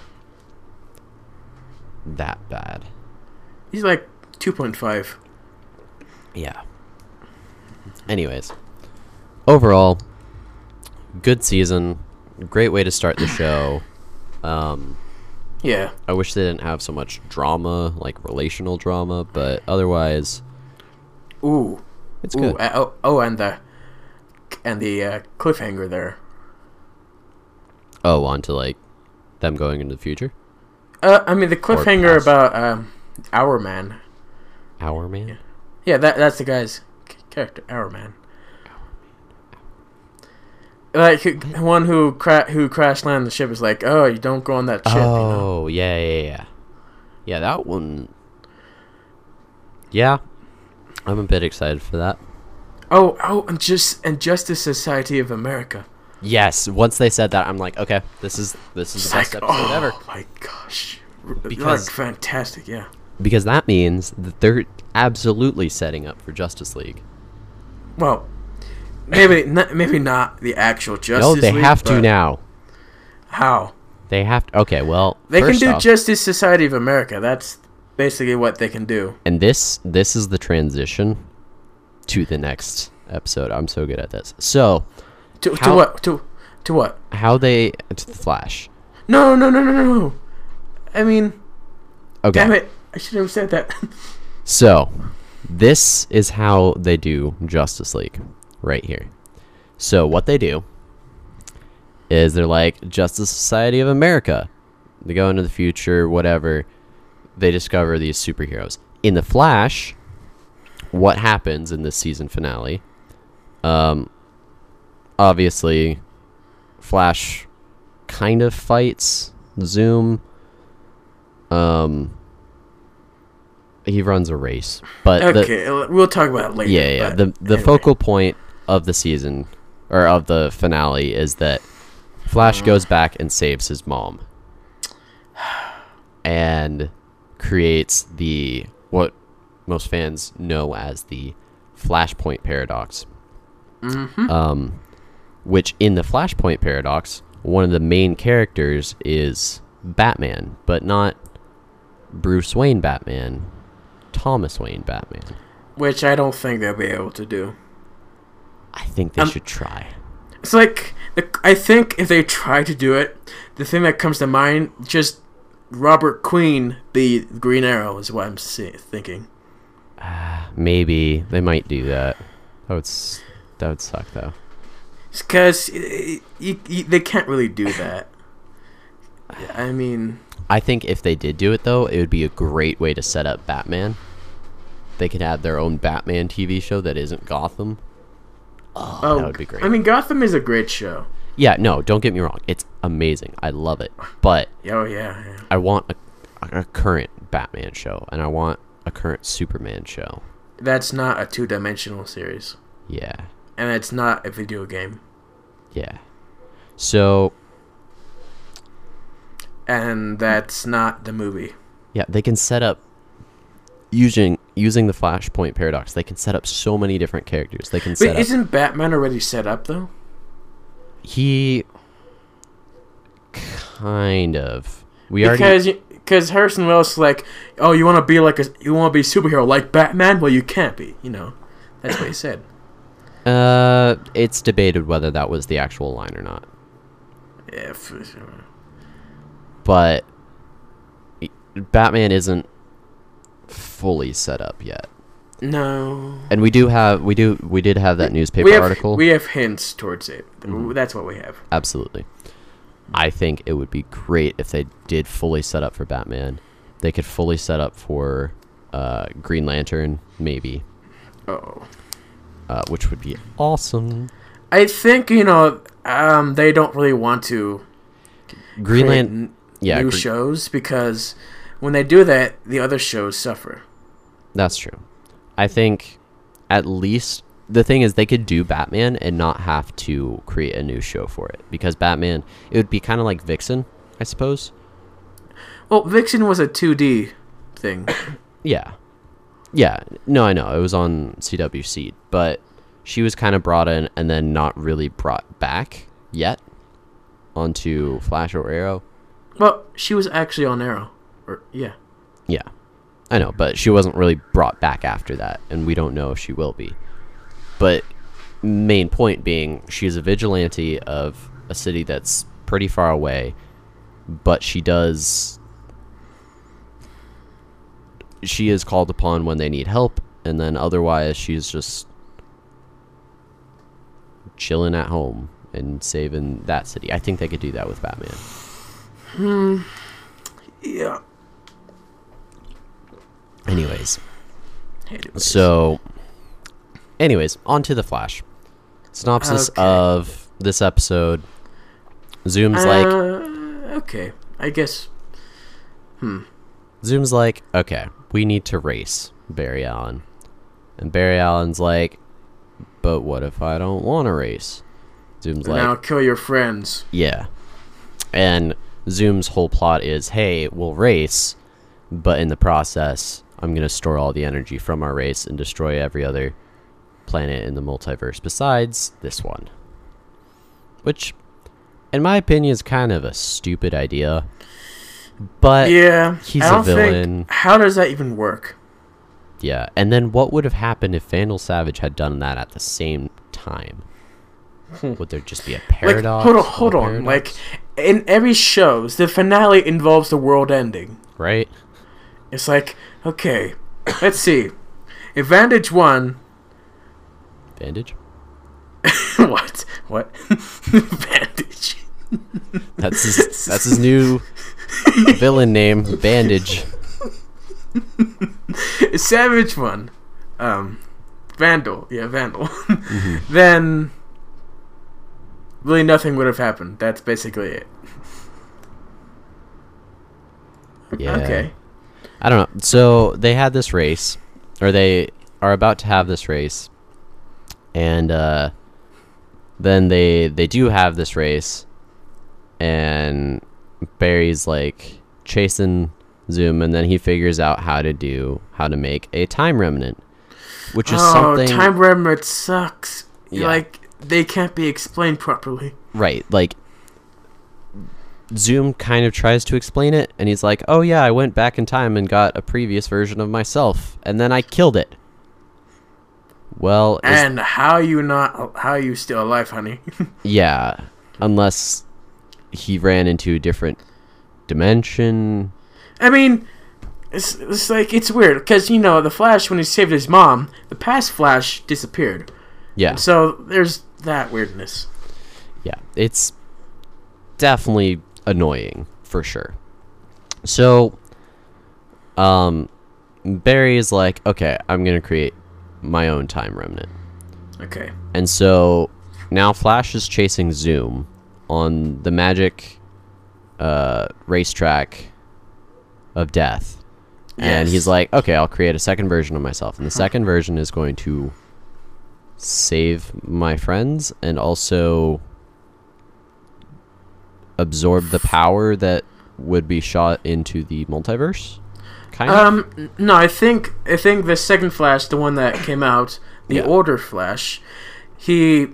that bad. He's like 2.5. Yeah. Anyways, overall, good season. Great way to start the show. Um, Yeah. I wish they didn't have so much drama, like relational drama, but otherwise, Ooh. it's Ooh. good. uh, oh, oh, and the and the uh, cliffhanger there. Oh, on to like them going into the future. Uh, I mean the cliffhanger about um, Hourman. Our man. Yeah, that that's the guy's character, Hourman. Like who- one who cra- who crash landed the ship is like, oh, you don't go on that ship. you know? Oh, yeah, yeah, yeah. Yeah, that one. Yeah, I'm a bit excited for that. Oh, oh, and just and Justice Society of America. Yes, once they said that, I'm like, okay, this is this is It's the best like, episode oh ever my gosh, Because- like fantastic, yeah. because that means that they're absolutely setting up for Justice League. Well, maybe not, maybe not the actual Justice. no, they League, have to now. How They have to. Okay, well, they can do off- Justice Society of America. That's basically what they can do. and this this is the transition to the next episode. I'm so good at this. So, To, to what? To to what? how they to the Flash? No, no, no, no, no, no. I mean, Okay, damn it! I should have said that. *laughs* So, this is how they do Justice League right here. So, what they do is they're like Justice Society of America. They go into the future, whatever. They discover these superheroes. In the Flash, what happens in this season finale? Um, obviously, Flash kind of fights Zoom. Um, he runs a race, but okay, l- we'll talk about it later. yeah, yeah. The the anyway. focal point of the season or of the finale is that Flash Uh. goes back and saves his mom *sighs* and creates the what most fans know as the Flashpoint paradox. Mhm. Um, which in the Flashpoint paradox, one of the main characters is Batman, but not Bruce Wayne Batman, Thomas Wayne Batman. which I don't think they'll be able to do. I think they Um, should try. It's like I think if they try to do it, the thing that comes to mind just Robert Queen be Green Arrow is what I'm thinking. *sighs* Maybe they might do that. That would s- that would suck though. Because they can't really do that. *sighs* I mean, I think if they did do it though, it would be a great way to set up Batman. They could have their own Batman TV show that isn't Gotham. Oh, oh, that would be great. I mean, Gotham is a great show. yeah, no, don't get me wrong. It's amazing. I love it. But *sighs* Oh yeah, yeah. I want a, a current Batman show and I want a current Superman show. That's not a two-dimensional series, Yeah. And it's not a video game, Yeah. So, and that's not the movie. Yeah, they can set up using using the Flashpoint paradox. They can set up so many different characters. They can Wait, set up. isn't Batman already set up though? He kind of. We already. Because because Harrison Wells like, oh, you want to be like a you want to be a superhero like Batman? Well, you can't be. You know, that's what he said. Uh, it's debated whether that was the actual line or not. Yeah, for sure. But Batman isn't fully set up yet. No. And we do have we do we did have that newspaper we have, article. We have hints towards it. Mhm. That's what we have. Absolutely. I think it would be great if they did fully set up for Batman. They could fully set up for uh, Green Lantern, maybe, Oh. Uh, which would be awesome. I think you know um, they don't really want to Green create n- yeah, new Gre- shows because when they do that, the other shows suffer. that's true. I think at least the thing is they could do Batman and not have to create a new show for it because Batman it would be kind of like Vixen, I suppose. Well, Vixen was a 2D thing. *coughs* Yeah. Yeah. No, I know. It was on CW Seed, but she was kind of brought in and then not really brought back yet onto Flash or Arrow. well, she was actually on Arrow. Or yeah. Yeah. I know, but she wasn't really brought back after that, and we don't know if she will be. But main point being, she's a vigilante of a city that's pretty far away, but she does. She is called upon when they need help, and then otherwise, she's just chilling at home and saving that city. I think they could do that with Batman. Hmm. Yeah. Anyways, Anyways. so, anyways, on to the Flash. Synopsis Okay. of this episode. Zoom's like, Uh, okay. I guess. Hmm. Zoom's like, okay, we need to race Barry Allen. And Barry Allen's like, but what if I don't want to race? Zoom's like, now kill your friends. yeah. And Zoom's whole plot is, hey, we'll race, but in the process, I'm going to store all the energy from our race and destroy every other planet in the multiverse besides this one. Which, in my opinion, is kind of a stupid idea. But yeah. he's a villain. Think, how does that even work? Yeah, and then what would have happened if Vandal Savage had done that at the same time? Would there just be a paradox? Hmm. like, hold on, hold on. Like, in every shows, the finale involves the world ending. right? It's like, okay, *coughs* let's see. If Vantage won, Bandage. *laughs* what? What? *laughs* Vantage. That's his. that's his new *laughs* *laughs* villain name. Bandage. *laughs* Savage one. um, Vandal, yeah, Vandal, *laughs* Mm-hmm. then really nothing would have happened. That's basically it. Yeah. Okay. I don't know. So they had this race, or they are about to have this race, and uh, then they they do have this race, and Barry's like chasing Zoom, and then he figures out how to do how to make a time remnant, which is oh, something time remnant sucks. Yeah. Like they can't be explained properly. right like. Zoom kind of tries to explain it, and he's like, "Oh yeah, I went back in time and got a previous version of myself, and then I killed it." Well, And how you not? How you still alive, honey? *laughs* Yeah, unless he ran into a different dimension. I mean, it's, it's like it's weird because you know the Flash when he saved his mom, the past Flash disappeared. Yeah, So there's that weirdness. yeah, it's definitely annoying for sure. So, um, Barry is like, okay, I'm gonna create my own time remnant, Okay. and so now Flash is chasing Zoom on the magic uh, racetrack of death. And he's like, okay, I'll create a second version of myself. And the second version is going to save my friends and also absorb the power that would be shot into the multiverse. Kind of. Um, no, I think I think the second Flash, the one that came out, the Yeah. Order Flash, he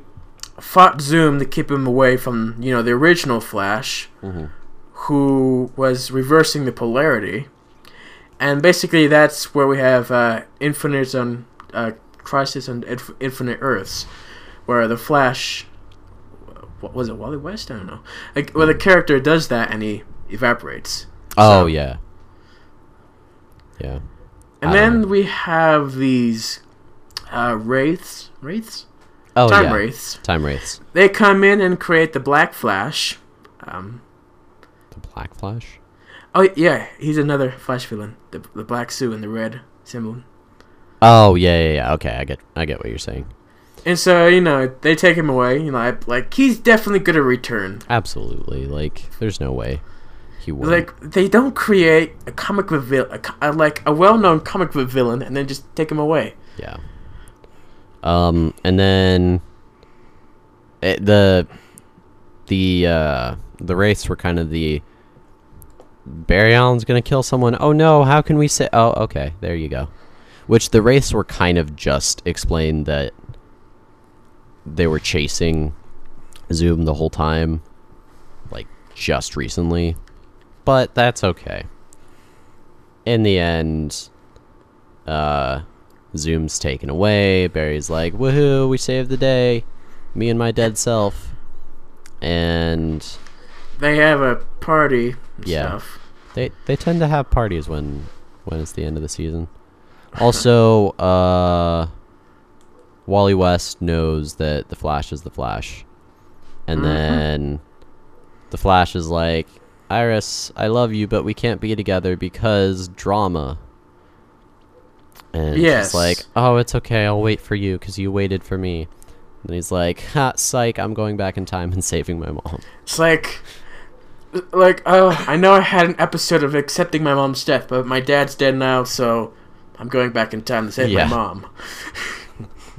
fought Zoom to keep him away from you know the original Flash, Mhm. who was reversing the polarity, and basically that's where we have uh, Infinite on uh, Crisis on Inf- Infinite Earths, where the Flash, what was it, Wally West? I don't know. Like, where the character does that and he evaporates. oh so- yeah. Yeah. And then we have these uh, wraiths, wraiths, Oh time yeah. wraiths. Time wraiths. They come in and create the Black Flash. Um, The Black Flash. oh yeah, he's another Flash villain. The the black suit and the red symbol. Oh yeah, yeah, yeah. Okay, I get, I get what you're saying. And so you know they take him away. You know, I, like he's definitely gonna return. Absolutely. Like, there's no way he would. Like they don't create a comic book villain, like a well-known comic book villain, and then just take him away. Yeah. Um, and then it, the the uh, the wraiths were kind of the Barry Allen's gonna kill someone. Oh no! How can we say? Oh, okay. There you go. Which the wraiths were kind of just explained that they were chasing Zoom the whole time, like just recently. But that's okay. In the end, uh, Zoom's taken away. Barry's like, "Woohoo! We saved the day, me and my dead self." And They have a party. And Yeah. Stuff. they they tend to have parties when when it's the end of the season. Also, *laughs* uh, Wally West knows that the Flash is the Flash, and Mhm. then the Flash is like, "Iris, I love you, but we can't be together because drama." And Yes. she's like, "Oh, it's okay. I'll wait for you because you waited for me." And he's like, "Ha, psych! I'm going back in time and *laughs* saving my mom." It's like, like, oh, I know I had an episode of accepting my mom's death, but my dad's dead now, so I'm going back in time to save Yeah. my mom. *laughs*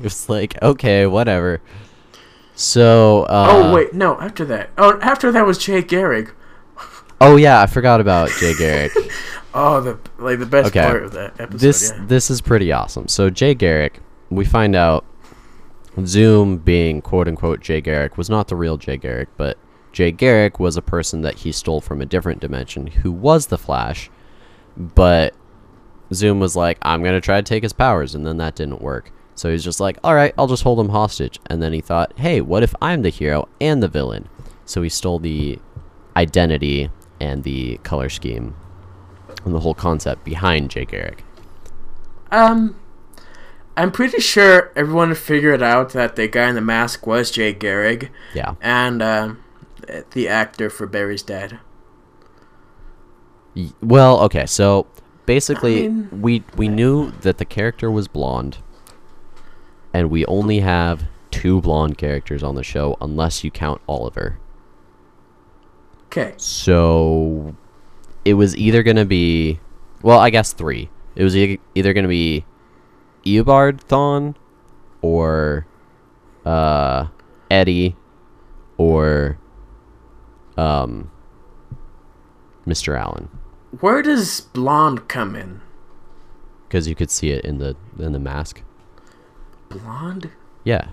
It's like, okay, whatever. So, uh, oh wait, no. After that, oh, after that was Jay Garrick. Oh yeah, I forgot about Jay Garrick. *laughs* Oh, the like the best Okay. part of that episode. this yeah. this is pretty awesome. So Jay Garrick, we find out Zoom being quote unquote Jay Garrick was not the real Jay Garrick, but Jay Garrick was a person that he stole from a different dimension who was the Flash, but Zoom was like, I'm gonna try to take his powers, and then that didn't work. So he's just like, all right, I'll just hold him hostage. And then he thought, hey, what if I'm the hero and the villain? So he stole the identity and the color scheme and the whole concept behind Jay Garrick. Um, I'm pretty sure everyone figured out that the guy in the mask was Jay Garrick Yeah. and um, the actor for Barry's dad. Well, okay, so basically I mean- we we knew that the character was blonde and we only have two blonde characters on the show unless you count Oliver. Okay. So it was either going to be well, I guess 3. It was e- either going to be Eobard Thawne or uh Eddie or um Mr. Allen. Where does blonde come in? because you could see it in the in the mask. Blonde? Yeah,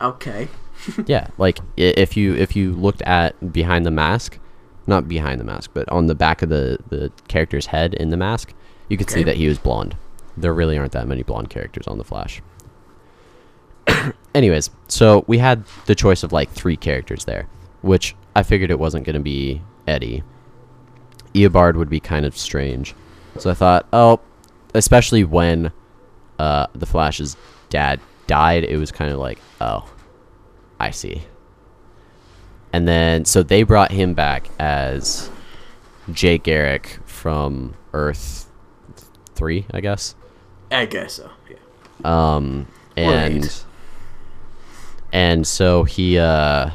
Okay. *laughs* yeah. Like if you if you looked at behind the mask, not behind the mask, but on the back of the the character's head in the mask, you could see that he was blonde. There really aren't that many blonde characters on the Flash. *coughs* Anyways, so we had the choice of like three characters there, which I figured it wasn't going to be Eddie. Eobard would be kind of strange. So I thought, oh, especially when uh, the Flash's dad died, it was kind of like, oh, I see. And then, so they brought him back as Jay Garrick from Earth 3, I guess. I guess so. Yeah. Um, and Right. and so he uh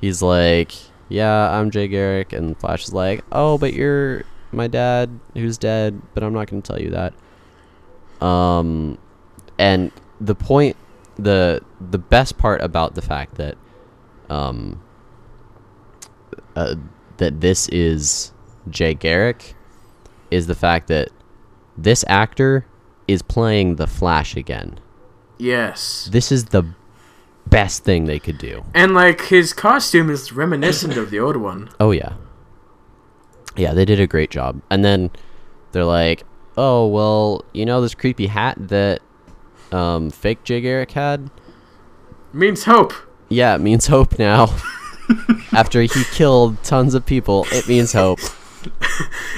he's like, yeah, I'm Jay Garrick, and Flash is like, oh, but you're my dad who's dead, but I'm not gonna tell you that. Um, and the point, the the best part about the fact that um uh, that this is Jay Garrick is the fact that this actor is playing the Flash again. Yes. This is the best thing they could do. And like his costume is reminiscent of the old one. Oh yeah. Yeah, they did a great job. And then they're like, "Oh, well, you know this creepy hat that um fake Jay Garrick had? Means hope. Yeah, it means hope now." *laughs* After he killed tons of people, it means hope.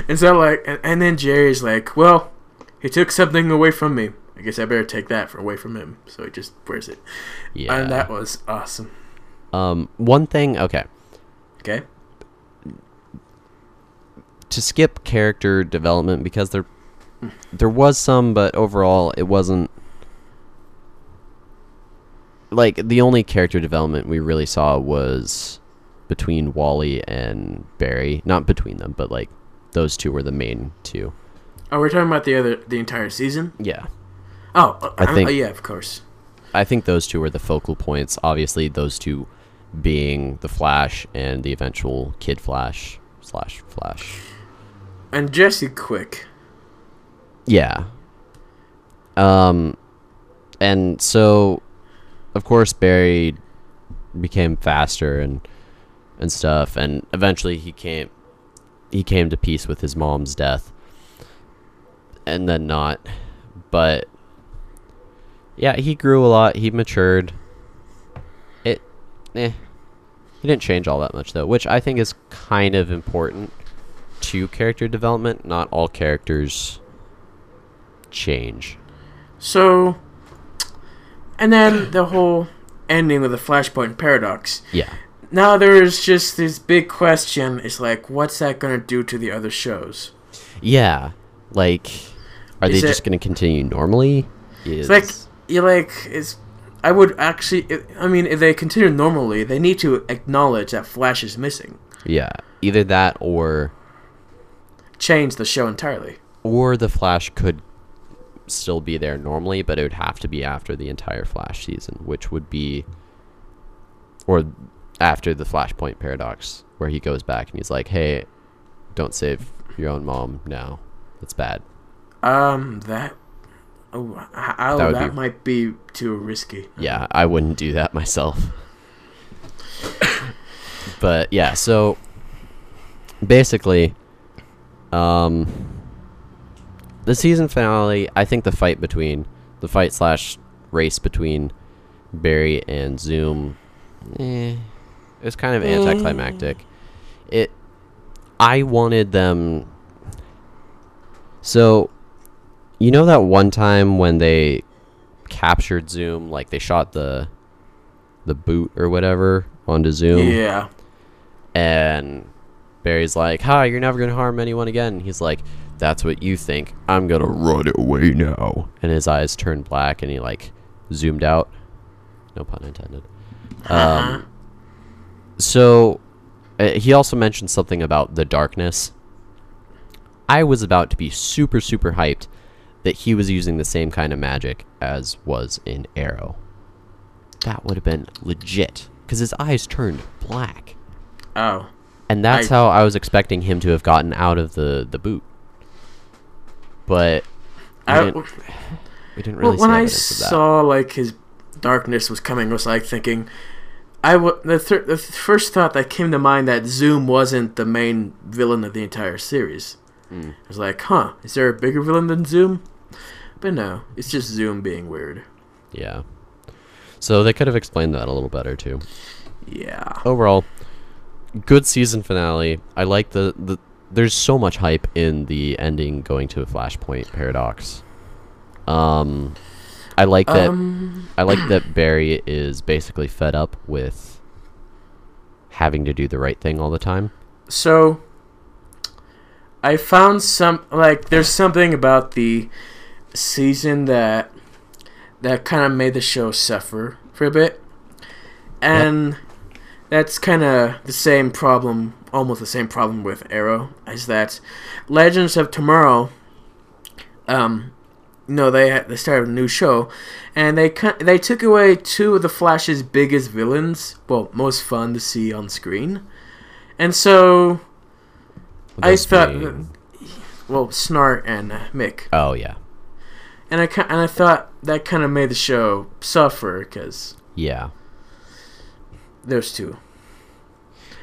And so like, and, and then Jerry's like, well, he took something away from me. I guess I better take that for away from him. So he just wears it. Yeah. And that was awesome. um one thing, okay. Okay. to skip character development because there there was some but overall it wasn't like the only character development we really saw was between Wally and Barry not between them but like those two were the main two Oh, we're talking about the other, the entire season. yeah Oh, uh, I uh, think- oh, yeah, of course. I think those two were the focal points obviously those two being the Flash and the eventual Kid Flash slash Flash And Jesse Quick. Yeah. Um, and so, of course, Barry became faster and and stuff, and eventually he came he came to peace with his mom's death. and then not. But yeah, he grew a lot. He matured. It, eh, he didn't change all that much though, which I think is kind of important to character development. Not all characters change. So, and then the whole ending with the Flashpoint paradox. Yeah. Now there's just this big question. It's like, what's that gonna do to the other shows? Yeah. Like, are Is they it- just going to continue normally? Is, It's like you like it's. I would actually. I mean, if they continue normally, they need to acknowledge that Flash is missing. yeah, either that or Change the show entirely. or the Flash could still be there normally, but it would have to be after the entire Flash season, which would be or after the Flashpoint paradox, where he goes back and he's like, "Hey, don't save your own mom now. That's bad." Um, that. Oh, h- how That that, be- might be too risky. Yeah, I wouldn't do that *laughs* myself. but yeah, so basically, um, the season finale. I think the fight between the fight slash race between Barry and Zoom, eh, it was kind of anticlimactic. It, I wanted them. So, you know that one time when they captured Zoom, like they shot the the boot or whatever onto Zoom, Yeah. and Barry's like, "Hi, you're never gonna harm anyone again." He's like, "That's what you think. I'm gonna run away now." And his eyes turned black, and he like zoomed out. No pun intended. *laughs* Um, so uh, he also mentioned something about the darkness. I was about to be super super hyped that he was using the same kind of magic as was in Arrow. That would have been legit because his eyes turned black. Oh. And that's I- how I was expecting him to have gotten out of the, the boot. But we, I, didn't, we didn't really. well, when I saw like his darkness was coming, I was like thinking, I w- the thir- the first thought that came to mind that Zoom wasn't the main villain of the entire series. Mm. I was like, huh, is there a bigger villain than Zoom? But no, it's just Zoom being weird. Yeah. So they could have explained that a little better too. Yeah. Overall, good season finale. I like the, the there's so much hype in the ending going to a flashpoint paradox. Um I like that Um, I like that Barry is basically fed up with having to do the right thing all the time. so I found some like there's something about the season that that kind of made the show suffer for a bit, and that's kind of the same problem, almost the same problem with Arrow, is that Legends of Tomorrow. Um, no, they had, they started a new show, and they they took away two of the Flash's biggest villains, well, most fun to see on screen, and so I Those thought, well, Snart and uh, Mick, Oh yeah. and I and I thought that kind of made the show suffer because Yeah. There's two.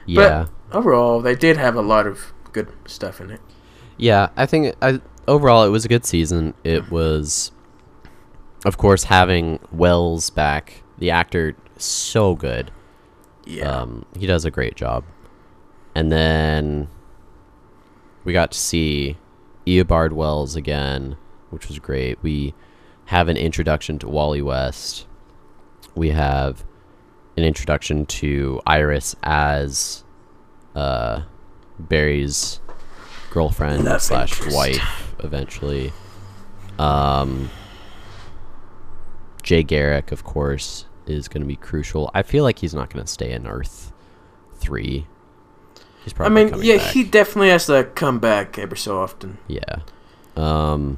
Yeah. Overall, they did have a lot of good stuff in it. Yeah, I think I, overall it was a good season. It was, of course, having Wells back. The actor so good. Yeah. Um, he does a great job. And then we got to see Eobard Wells again, which was great. We have an introduction to Wally West. We have an introduction to Iris as uh, Barry's girlfriend Love slash interest. wife eventually. Um, Jay Garrick, of course, is going to be crucial. I feel like he's not going to stay in Earth three. He's probably. I mean, yeah, back. he definitely has to come back every so often. yeah. Um.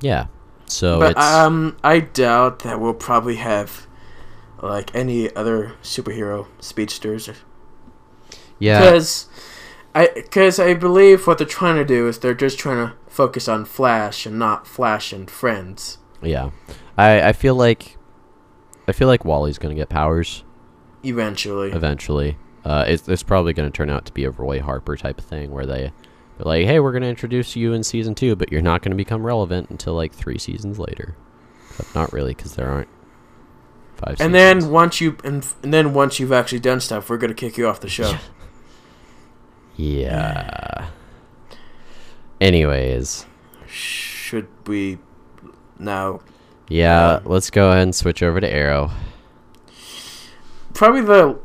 Yeah. So but it's um, I doubt that we'll probably have like any other superhero speedsters yeah because I because I believe what they're trying to do is they're just trying to focus on Flash and not Flash and friends. yeah. I I feel like I feel like Wally's going to get powers Eventually, eventually. Uh, it's, it's probably going to turn out to be a Roy Harper type of thing where they They're like, hey, we're gonna introduce you in season two, but you're not gonna become relevant until like three seasons later. But not really, because there aren't five. And then once you and, and then once you've actually done stuff, we're gonna kick you off the show. yeah. Anyways, Should we now? yeah, let's go ahead and switch over to Arrow. Probably the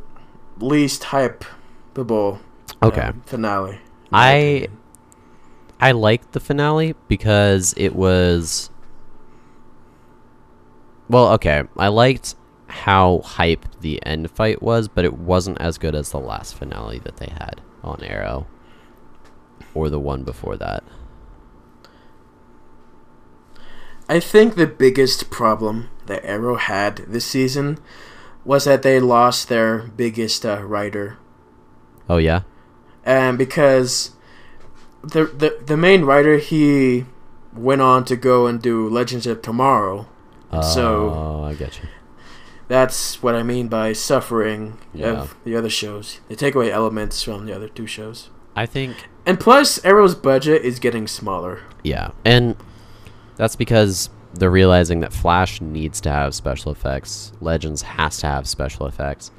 least hypeable uh, Okay. finale. I opinion. I liked the finale because it was well, okay. I liked how hype the end fight was, but it wasn't as good as the last finale that they had on Arrow or the one before that. I think the biggest problem that Arrow had this season was that they lost their biggest uh, writer, Oh yeah. and because the the the main writer he went on to go and do Legends of Tomorrow. So- Oh, I get you. That's what I mean by suffering Yeah. of the other shows. They take away elements from the other two shows. I think And plus, Arrow's budget is getting smaller. Yeah, and that's because they're realizing that Flash needs to have special effects. Legends has to have special effects.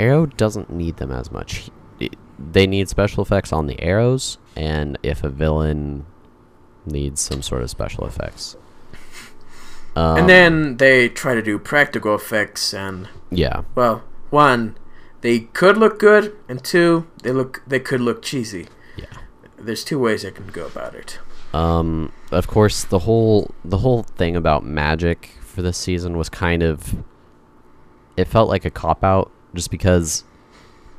Arrow doesn't need them as much. They need special effects on the arrows, and if a villain needs some sort of special effects. Um, and then they try to do practical effects, and yeah, well, one, they could look good, and two, they look they could look cheesy. yeah. There's two ways I can go about it. Um, of course, the whole the whole thing about magic for this season was kind of it felt like a cop out, just because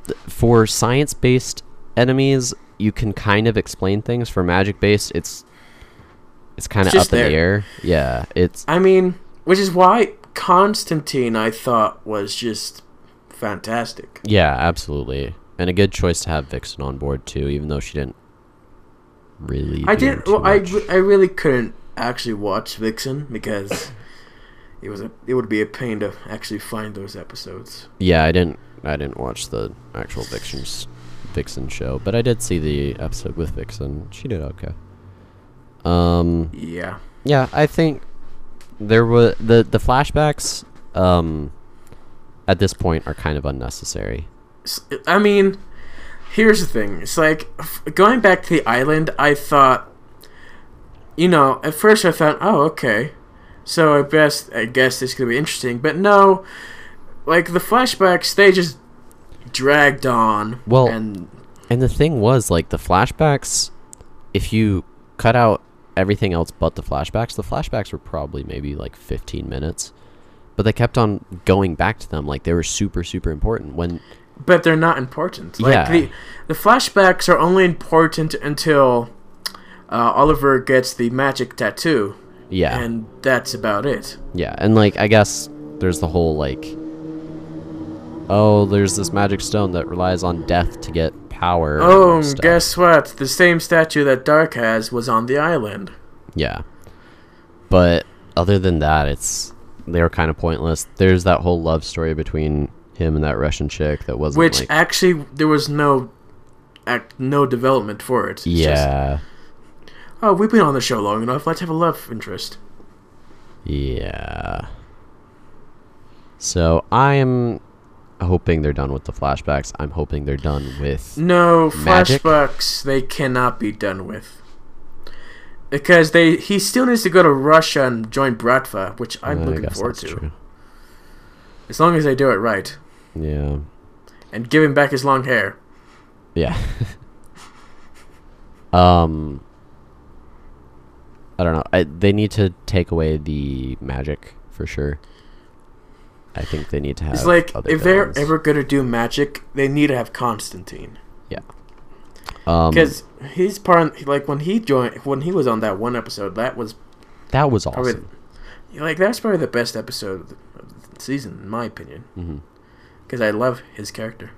th- for science based enemies, you can kind of explain things. For magic based, it's it's kind of up just in the air. Yeah, it's I mean, which is why Constantine I thought was just fantastic. yeah, absolutely, and a good choice to have Vixen on board too, even though she didn't really. I didn't. too Well, I, much. re- I really couldn't actually watch Vixen because it was a it would be a pain to actually find those episodes. Yeah, I didn't. I didn't watch the actual Vixen's Vixen show, but I did see the episode with Vixen. She did okay. Um, Yeah. yeah, I think there was the the flashbacks. Um, at this point, are kind of unnecessary. I mean, here's the thing. It's like f- going back to the island. I thought, you know, at first I thought, oh, okay, so I guess I guess this could be interesting. But no, like the flashbacks, they just dragged on. Well, and And the thing was, like the flashbacks, if you cut out everything else but the flashbacks, the flashbacks were probably maybe like 15 minutes. But they kept on going back to them like they were super super important when but they're not important. Like Yeah. the the flashbacks are only important until uh, Oliver gets the magic tattoo, yeah. and that's about it. Yeah, and like I guess there's the whole like oh, there's this magic stone that relies on death to get power. and Oh, guess what? The same statue that Darhk has was on the island. Yeah. But other than that, it's they were kind of pointless. There's that whole love story between him and that Russian chick that wasn't Which like actually there was no act no development for it. It's just, yeah. oh, we've been on the show long enough. Let's have a love interest. Yeah. So I'm hoping they're done with the flashbacks. I'm hoping they're done with No Magic? flashbacks. They cannot be done with because they he still needs to go to Russia and join Bratva, which I'm I looking forward to. true. As long as they do it right Yeah. and give him back his long hair. Yeah. *laughs* um I don't know. I, they need to take away the magic for sure. I think they need to have It's like if they're villains. ever gonna do magic, they need to have Constantine Yeah. because he's part. Like when he joined, when he was on that one episode, that was that was probably awesome. like that's probably the best episode of the, of the season, in my opinion. Because I love his character.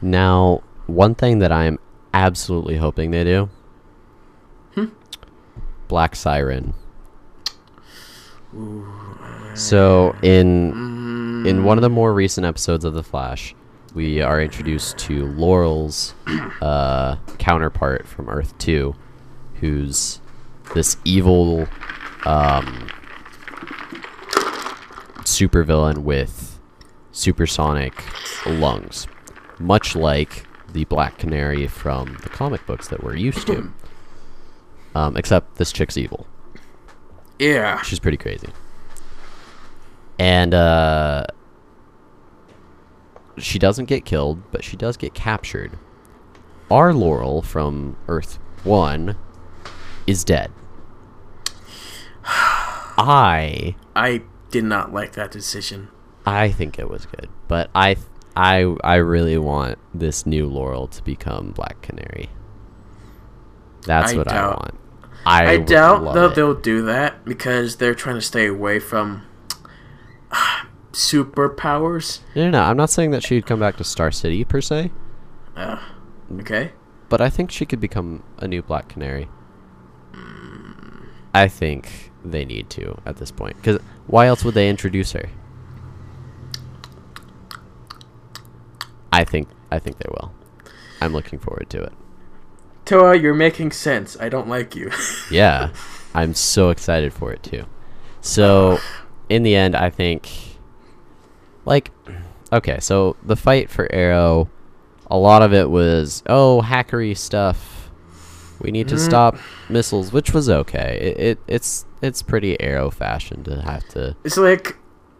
Now, one thing that I am absolutely hoping they do Hmm? Black Siren. So in in one of the more recent episodes of The Flash, we are introduced to Laurel's uh, counterpart from Earth 2, who's this evil um, supervillain with supersonic lungs, much like the Black Canary from the comic books that we're used to. *clears throat* Um, except this chick's evil. Yeah. She's pretty crazy. And uh she doesn't get killed, but she does get captured. Our Laurel from Earth 1 is dead. I I did not like that decision. I think it was good, but I I I really want this new Laurel to become Black Canary. That's I what I doubt- want. I, I, doubt though it. they'll do that because they're trying to stay away from superpowers. No, no, no. I'm not saying that she'd come back to Star City per se. Uh, okay. But I think she could become a new Black Canary. I think they need to at this point. Because why else would they introduce her? I think I think they will. I'm looking forward to it. Toa, you're making sense. I don't like you. *laughs* Yeah, I'm so excited for it too. So, in the end, I think, like, okay, so the fight for Arrow, a lot of it was oh hackery stuff. We need to Mm. stop missiles, which was okay. It, it it's it's pretty Arrow fashion to have to. it's like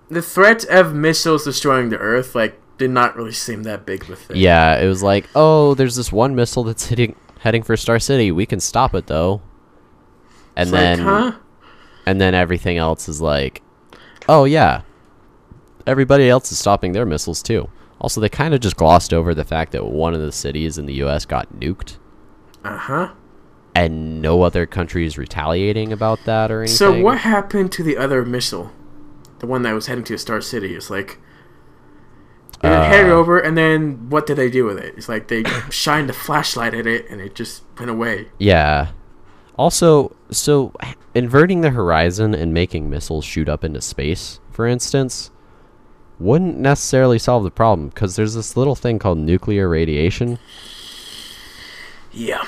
the threat of missiles destroying the Earth like did not really seem that big of a thing. Yeah, it was like oh, there's this one missile that's hitting heading for Star City. We can stop it though. And It's then like, huh? and then everything else is like, oh yeah, everybody else is stopping their missiles too. Also, they kind of just glossed over the fact that one of the cities in the U.S. got nuked, Uh huh. and no other country is retaliating about that or anything. So what happened to the other missile? The one that was heading to a Star City. It's like it Uh, headed over, and then what did they do with it? It's like they *coughs* shined a flashlight at it, and it just went away. Yeah. Also, so inverting the horizon and making missiles shoot up into space, for instance, wouldn't necessarily solve the problem because there's this little thing called nuclear radiation. Yeah.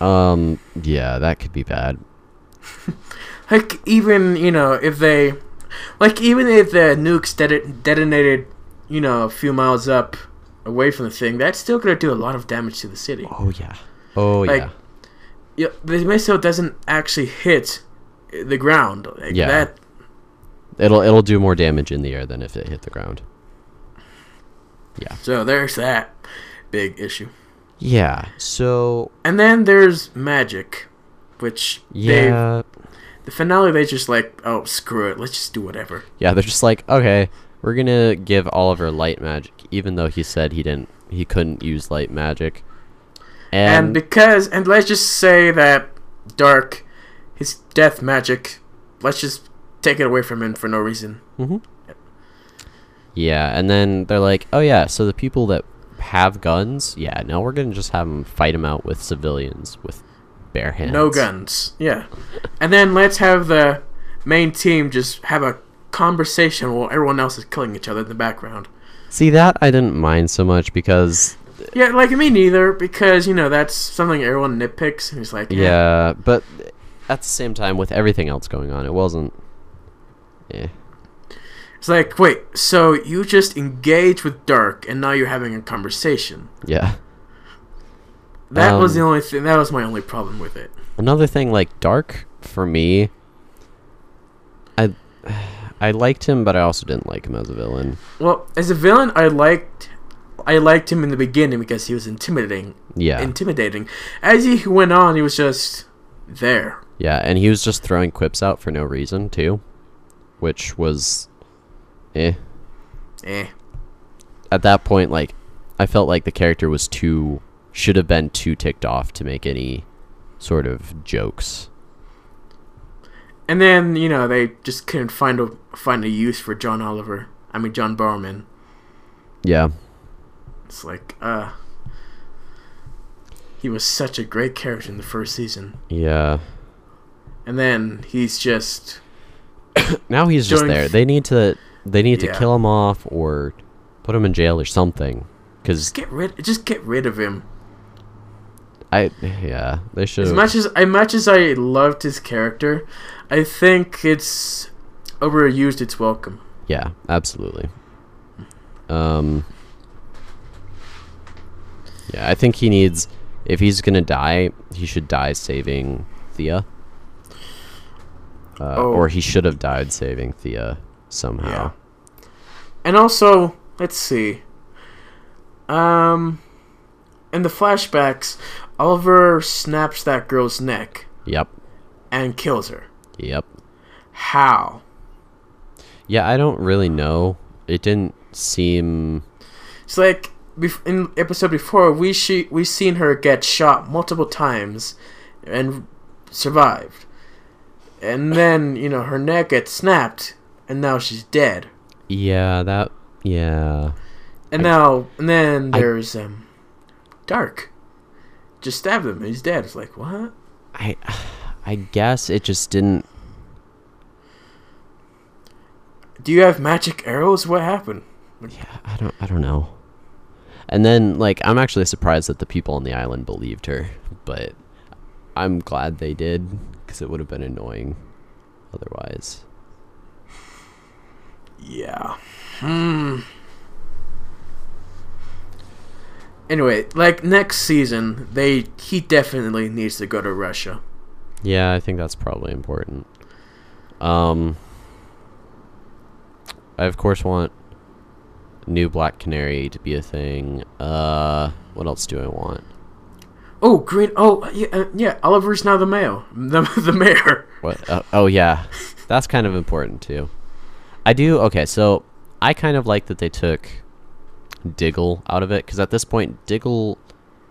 Um, yeah, that could be bad. *laughs* Like even you know if they, like even if the nukes det- detonated, you know a few miles up, away from the thing, that's still gonna do a lot of damage to the city. Oh yeah. Oh Like, yeah. Yeah, the missile doesn't actually hit the ground. Like Yeah. That It'll it'll do more damage in the air than if it hit the ground. Yeah. So there's that big issue. Yeah. So And then there's magic, which they yeah, the finale they just like oh screw it let's just do whatever. yeah. They're just like, okay, we're gonna give Oliver light magic, even though he said he didn't, he couldn't use light magic. And, And, because and let's just say that Darhk, his death magic, let's just take it away from him for no reason. Mm-hmm. yeah, and then they're like, oh yeah, so the people that have guns, yeah, now we're gonna just have them fight them out with civilians with bare hands. No guns. Yeah. And then let's have the main team just have a conversation while everyone else is killing each other in the background. See that I didn't mind so much because Yeah, like me neither, because you know that's something everyone nitpicks, and he's like, eh. yeah, but at the same time with everything else going on, it wasn't. Yeah. It's like, wait, so you just engaged with Darhk, and now you're having a conversation. Yeah. That was Um, the only thing. That was my only problem with it. Another thing, like Darhk, for me, I I liked him, but I also didn't like him as a villain. Well, as a villain, I liked, I liked him in the beginning because he was intimidating. Yeah, Intimidating. As he went on, he was just there. yeah, and he was just throwing quips out for no reason too, which was, eh. Eh. At that point, like, I felt like the character was too should have been too ticked off to make any sort of jokes. And then you know they just couldn't find a find a use for John Oliver. I mean John Barrowman. Yeah, It's like, uh, he was such a great character in the first season, yeah. and then he's just *coughs* Now he's just there. f- They need to they need Yeah. to kill him off or Put him in jail or something. Because Just get rid. Just get rid of him. I, yeah, they should. As much as as much as I loved his character, I think it's overused. Its welcome. Yeah, absolutely. Um. Yeah, I think he needs. If he's gonna die, he should die saving Thea. Uh, Oh. Or he should have died saving Thea somehow. Yeah. And also, let's see. Um, in the flashbacks, Oliver snaps that girl's neck Yep. and kills her. Yep. How? Yeah, I don't really know. It didn't seem. It's like in episode before, we she we seen her get shot multiple times and survived, and then you know her neck gets snapped, and now she's dead. Yeah, that. Yeah. And now and then I- there's um, Darhk. Just stabbed him. and He's dead. It's like what? I. *sighs* I guess it just didn't. Do you have magic arrows? What happened? Yeah, I don't. I don't know. And then, like, I'm actually surprised that the people on the island believed her, but I'm glad they did because it would have been annoying otherwise. Yeah. Hmm. Anyway, like next season, they he definitely needs to go to Russia. Yeah, I think that's probably important. Um, I of course want new Black Canary to be a thing. Uh, what else do I want? Oh, green. Oh, yeah, uh, yeah. Oliver's now the mayor. The, *laughs* the mayor. What? Uh, oh yeah, that's kind of important too. I do. Okay, so I kind of like that they took Diggle out of it because at this point, Diggle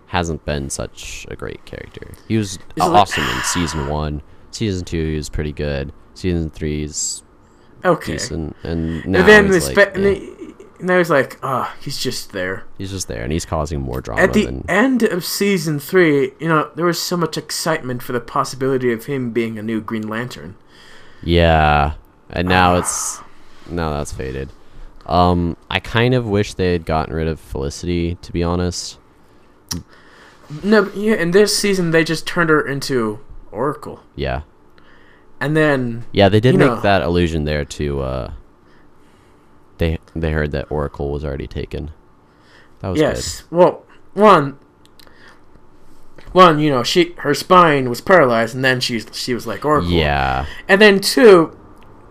hasn't been such a great character. He was Is it like- awesome in season one. Season two, he was pretty good. Season three's Okay. decent, and now and then he's this like, spe- and I was like, ah, he's just there. he's just there, and he's causing more drama than. At the than end of season three, you know, there was so much excitement for the possibility of him being a new Green Lantern. Yeah, and now it's now that's faded. Um, I kind of wish they had gotten rid of Felicity, to be honest. No, yeah. In this season, they just turned her into Oracle, Yeah, and then yeah, they did make know- that allusion there to. Uh, they they heard that Oracle was already taken. That was yes. Well, one, one, you know, she her spine was paralyzed, and then she's she was like. Oracle. Yeah, And then two,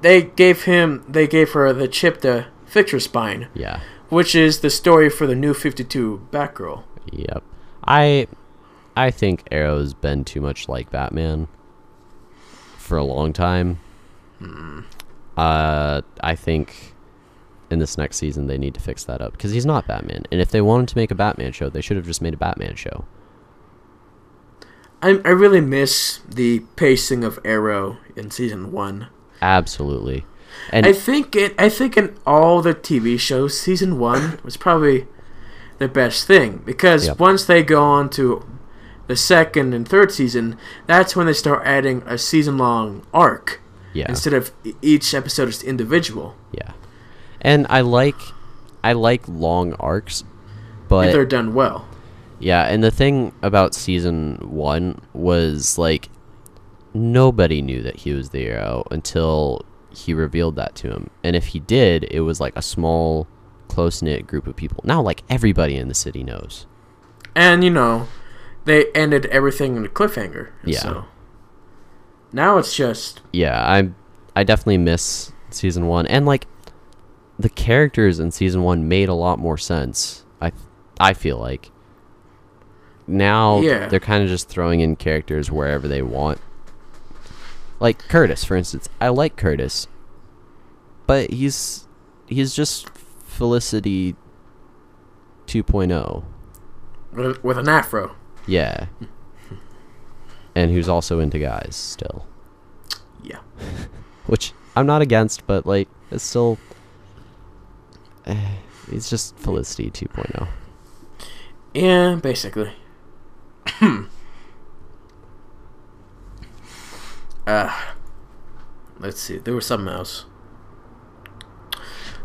they gave him they gave her the chip to fix her spine, yeah, which is the story for the new Fifty Two Batgirl. yep. I I think Arrow's been too much like Batman for a long time. Uh, I think in this next season they need to fix that up because he's not Batman. And if they wanted to make a Batman show, they should have just made a Batman show. I I really miss the pacing of Arrow in season one. Absolutely. And I think it. I think in all the TV shows, season one was probably the best thing because Yep. once they go on to the second and third season, that's when they start adding a season-long arc yeah, instead of each episode is individual. yeah. And I like I like long arcs, if but they're done well. Yeah, and the thing about season one was like nobody knew that he was the hero until he revealed that to him. And if he did, it was like a small, close knit group of people. Now, like everybody in the city knows. And you know, they ended everything in a cliffhanger. Yeah. So now it's just Yeah, I I definitely miss season one, and like the characters in season one made a lot more sense. I I feel like now Yeah. they're kind of just throwing in characters wherever they want. Like Curtis, for instance, I like Curtis, but he's he's just Felicity 2.0. with, with an afro. Yeah. *laughs* And who's also into guys still. Yeah. *laughs* which I'm not against, but like it's still it's just Felicity oh. 2.0. Yeah, basically. *clears throat* uh, let's see. There was something else.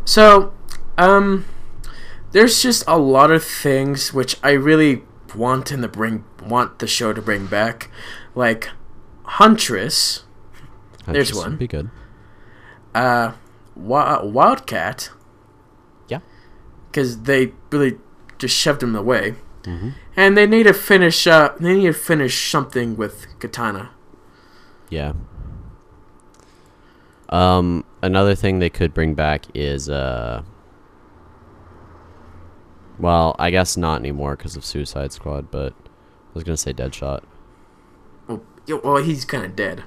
So, um, there's just a lot of things which I really want him to bring want the show to bring back, like Huntress, There's Huntress would one. Be good. uh, Wi- Wildcat. Because they really just shoved him away, Mm-hmm. and they need to finish. Uh, they need to finish something with Katana. Yeah. Um, another thing they could bring back is uh. Well, I guess not anymore because of Suicide Squad, but I was gonna say Deadshot. Well, well he's kind of dead.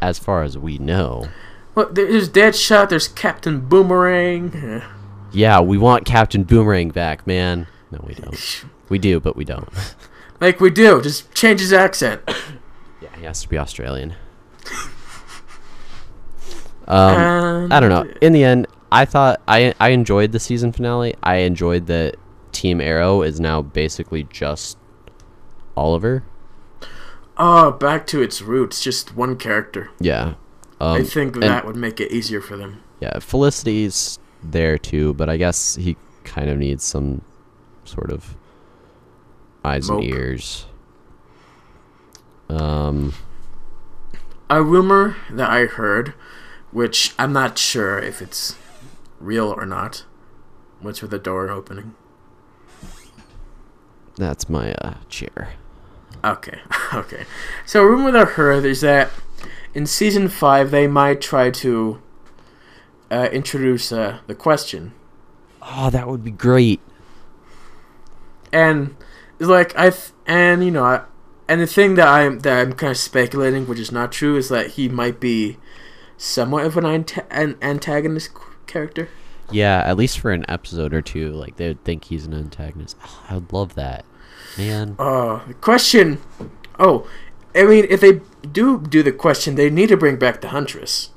As far as we know, Well, there's Deadshot. There's Captain Boomerang. *laughs* yeah, we want Captain Boomerang back, man. No, we don't. We do, but we don't. *laughs* Like we do, just change his accent. *coughs* yeah, he has to be Australian. *laughs* Um, I don't know. In the end, I thought I I enjoyed the season finale. I enjoyed that Team Arrow is now basically just Oliver. Oh, back to its roots, just one character. Yeah. Um, I think that would make it easier for them. Yeah, Felicity's there too, but I guess he kind of needs some sort of eyes Mope. and ears. Um, A rumor that I heard, which I'm not sure if it's real or not. What's with the door opening? that's my uh, chair. Okay, *laughs* okay. So a rumor that I heard is that in season five they might try to uh, introduce uh, the question, Oh, that would be great. and it's like I and you know I, and the thing that I'm that I'm kind of speculating, which is not true, is that he might be somewhat of an, anta- an antagonist character. Yeah, at least for an episode or two, like they would think he's an antagonist. Oh, I'd love that, man. Oh, the question. Oh, I mean, if they do do the question, they need to bring back the Huntress.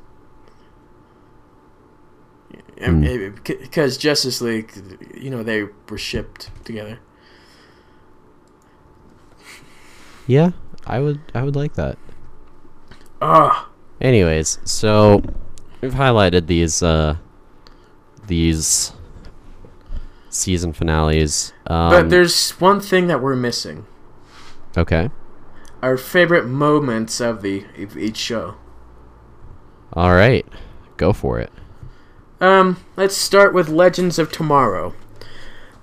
Hmm. Because Justice League, you know, they were shipped together. Yeah, I would. I would like that. Oh, Anyways, so we've highlighted these uh these season finales. Um, but there's one thing that we're missing: okay. our favorite moments of the of each show. All right, go for it. Um, let's start with Legends of Tomorrow.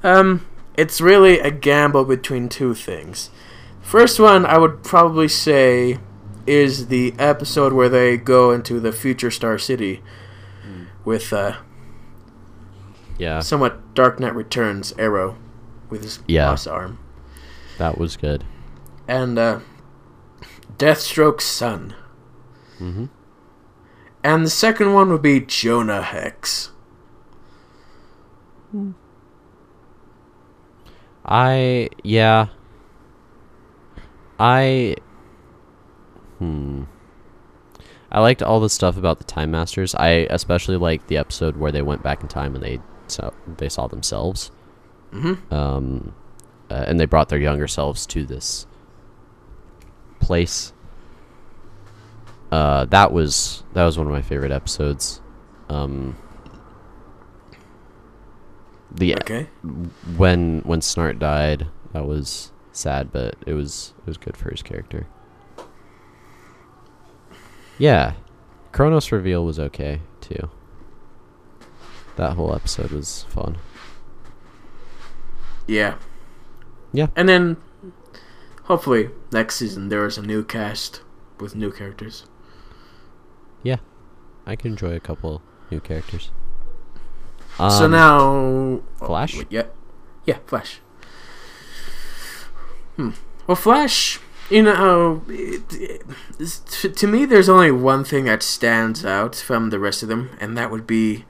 Um, it's really a gamble between two things. First one, I would probably say, is the episode where they go into the future Star City with uh, Yeah, somewhat Dark Knight Returns Arrow with his Yeah. lost arm, that was good. and uh, Deathstroke's son. hmm And the second one would be Jonah Hex. I yeah. I hmm. I liked all the stuff about the Time Masters. I especially liked the episode where they went back in time and they saw they saw themselves. Mm-hmm. Um, uh, and they brought their younger selves to this place. Uh, that was that was one of my favorite episodes. Um, the Okay. when when Snart died, that was sad, but it was it was good for his character. Yeah, Chronos reveal was okay too. That whole episode was fun. Yeah. Yeah. And then, hopefully, next season there is a new cast with new characters. I can enjoy a couple new characters. so Um, now. Flash? wait, yeah. Yeah, Flash. Hmm. Well, Flash, you know, it, it, to, to me, there's only one thing that stands out from the rest of them, and that would be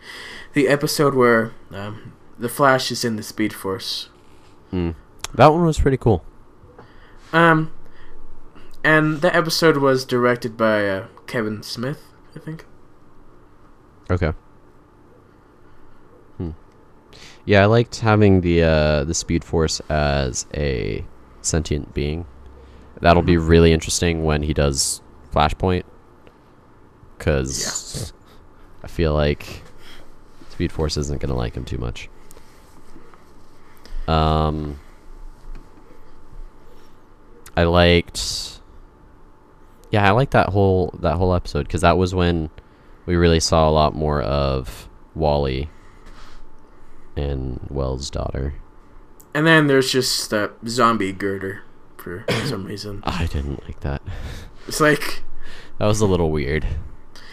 the episode where um, the Flash is in the Speed Force. mm, that one was pretty cool. Um, and that episode was directed by uh, Kevin Smith, I think. Okay. Hmm. Yeah, I liked having the uh, the Speed Force as a sentient being. That'll be really interesting when he does Flashpoint, because I feel like Speed Force isn't gonna like him too much. Um, I liked. Yeah, I like that whole that whole episode because that was when we really saw a lot more of Wally and Wells' daughter. And then there's just that zombie girder for *coughs* some reason. I didn't like that. *laughs* It's like That was a little weird.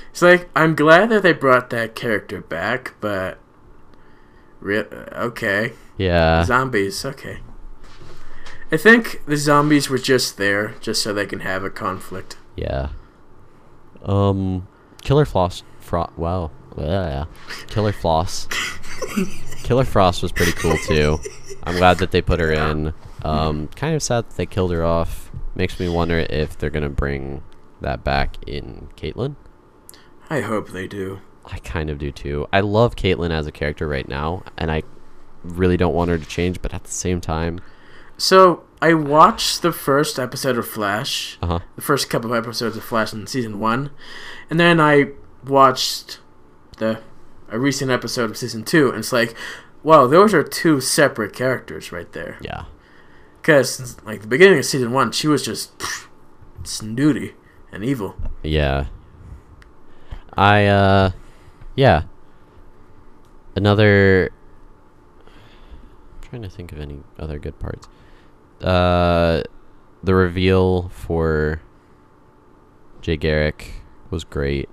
it's like I'm glad that they brought that character back, but re- uh, okay, Yeah. zombies, okay. I think the zombies were just there just so they can have a conflict. Yeah. Um, Killer Floss. Fro- wow. Yeah. Killer Floss. *laughs* Killer Frost was pretty cool too. I'm glad that they put her in. Um, kind of sad that they killed her off. Makes me wonder if they're gonna bring that back in Caitlin. I hope they do. I kind of do too. I love Caitlin as a character right now, and I really don't want her to change. But at the same time, So I watched the first episode of Flash, uh huh. the first couple of episodes of Flash in season one, and then I watched the a recent episode of season two, and it's like, wow, those are two separate characters right there. Yeah. Because like the beginning of season one, she was just pff, snooty and evil. Yeah. I uh yeah. Another I'm trying to think of any other good parts. Uh the reveal for Jay Garrick was great.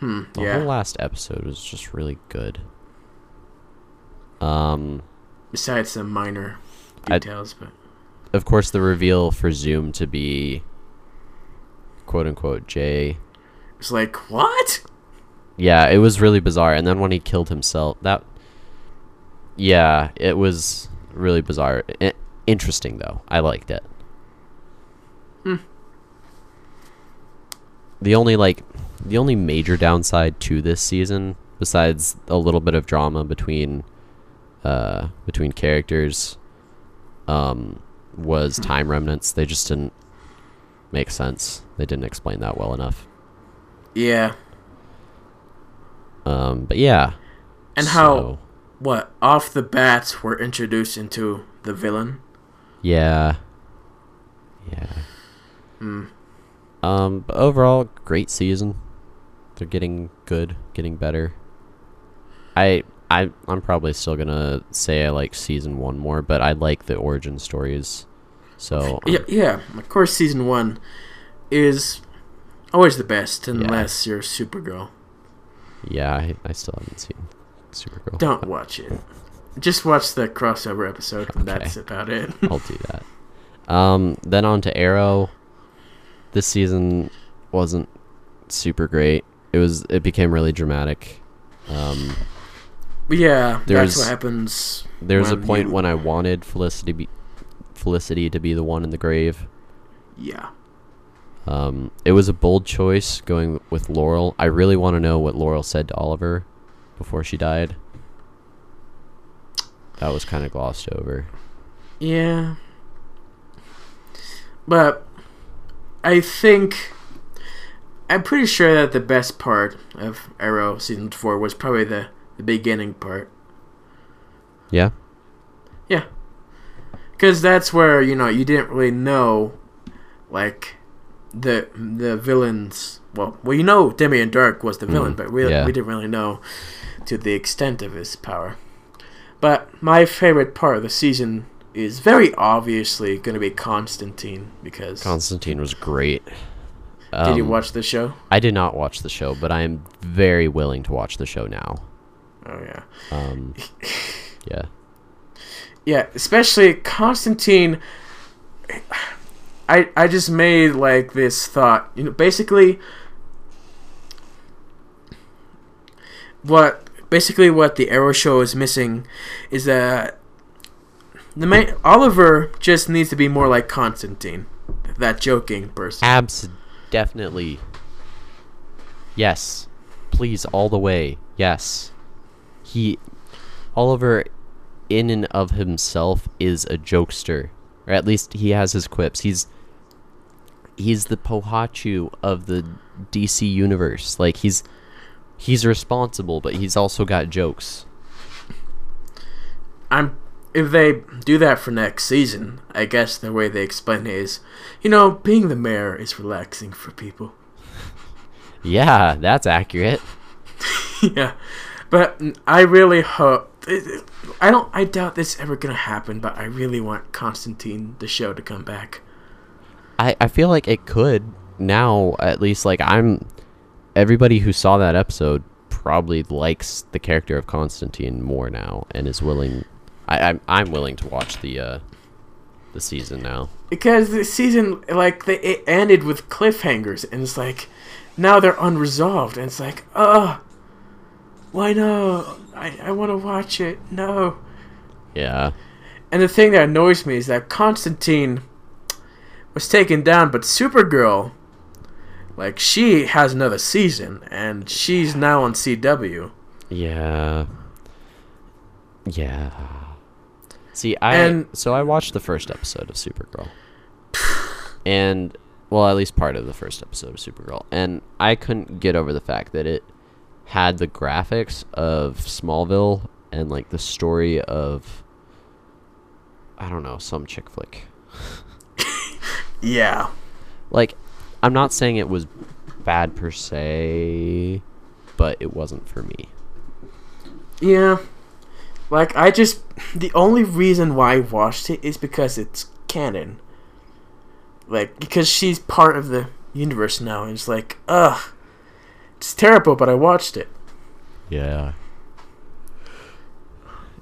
Hmm. The yeah. whole last episode was just really good. Um Besides some minor I- details, but of course the reveal for Zoom to be quote unquote Jay it's like what? Yeah, it was really bizarre. And then when he killed himself, that yeah, it was really bizarre. I- interesting though. I liked it. Hmm. The only like the only major downside to this season besides a little bit of drama between uh between characters um was time remnants. They just didn't make sense. They didn't explain that well enough. Yeah. Um but yeah. And how what off the bats were introduced into the villain. Yeah. Yeah. Hmm. Um, but overall, great season. They're getting good, getting better. I I I'm probably still gonna say I like season one more, but I like the origin stories. So Yeah, yeah. Of course, season one is always the best, Yeah. unless you're Supergirl. yeah, I, I still haven't seen Supergirl. Don't watch it. Just watch the crossover episode. and Okay. That's about it. *laughs* I'll do that. Um, then on to Arrow. This season wasn't super great. It was. It became really dramatic. Um, yeah, There's- that's what happens. There was a point you- when I wanted Felicity be Felicity to be the one in the grave. Yeah. Um, it was a bold choice going with Laurel. I really want to know what Laurel said to Oliver before she died. That was kind of glossed over. Yeah. But I think I'm pretty sure that the best part of Arrow season four was probably the, the beginning part. Yeah. Yeah. Because that's where, you know, you didn't really know, like, the the villains. Well, well, you know Damien Darhk was the villain, Mhm, but we, yeah. we didn't really know to the extent of his power. But my favorite part of the season is very obviously going to be Constantine because. Constantine was great. did you Um, watch the show? I did not watch the show, but I am very willing to watch the show now. Oh, yeah. Um, yeah. Yeah, especially Constantine. I I just made like this thought. You know, basically, what basically what the Arrow show is missing is that the main Oliver just needs to be more like Constantine, that joking person. Abs, definitely. Yes, please, all the way. Yes, he, Oliver, in and of himself, is a jokester, or at least he has his quips. He's, he's the Pohachu of the DC universe. Like he's, he's responsible, but he's also got jokes. I'm if they do that for next season, I guess the way they explain it is, you know, being the mayor is relaxing for people. *laughs* Yeah, that's accurate. yeah, but I really hope. I don't. I doubt this ever gonna happen. But I really want Constantine, the show, to come back. I, I feel like it could now at least like I'm everybody who saw that episode probably likes the character of Constantine more now and is willing I, I'm I'm willing to watch the uh the season now. Because the season like they it ended with cliffhangers and it's like now they're unresolved and it's like, uh why no? I, I wanna watch it. No. Yeah. And the thing that annoys me is that Constantine was taken down, but Supergirl, like, she has another season, and she's now on CW. Yeah. Yeah. See, I And- so I watched the first episode of Supergirl, and well, at least part of the first episode of Supergirl, and I couldn't get over the fact that it had the graphics of Smallville and like the story of I don't know some chick flick. *laughs* Yeah. Like, I'm not saying it was bad per se, but it wasn't for me. Yeah. Like, I just. The only reason why I watched it is because it's canon. Like, because she's part of the universe now, and it's like, ugh. It's terrible, but I watched it. Yeah.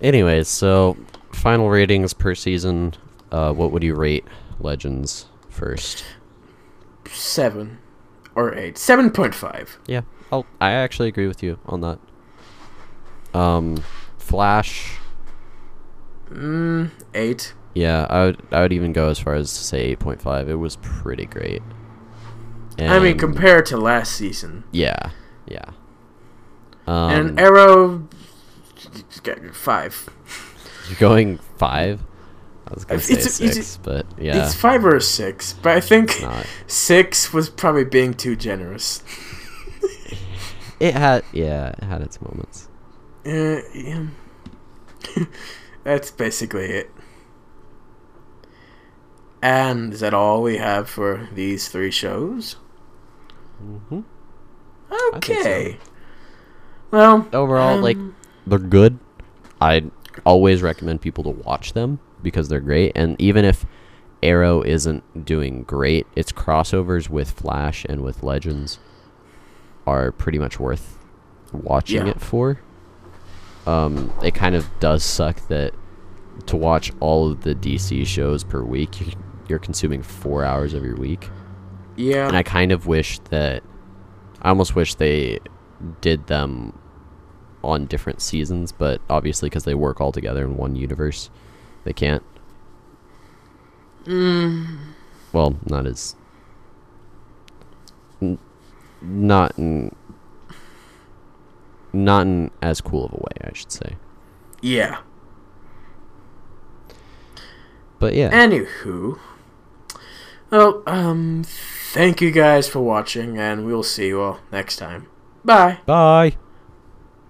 Anyways, so final ratings per season. Uh, what would you rate Legends first? Seven. Or eight. 7.5. Yeah, I'll, I actually agree with you on that. Um, Flash. Mm, eight. Yeah, I would I would even go as far as to say eight point five. It was pretty great. I mean, compared to last season. Yeah, yeah. Um, and Arrow. Five. You're going five. I was gonna say It's- it's- but yeah, It's five or six, but I think *laughs* six was probably being too generous. It had yeah, it had its moments. Uh, yeah. *laughs* That's basically it. And is that all we have for these three shows? hmm think so. Okay. Well, Overall, like um, they're good. I'd always recommend people to watch them because they're great. And even if Arrow isn't doing great, its crossovers with Flash and with Legends are pretty much worth watching Yeah. it for. Um, it kind of does suck that to watch all of the DC shows per week, you- you're consuming four hours of your week. yeah. And I kind of wish that I almost wish they did them on different seasons, but obviously because they work all together in one universe, they can't. mm, Well, not as n- not in not in as cool of a way, I should say. yeah. But yeah, Anywho. Well, um, thank you guys for watching, and we'll see you all next time. Bye. bye.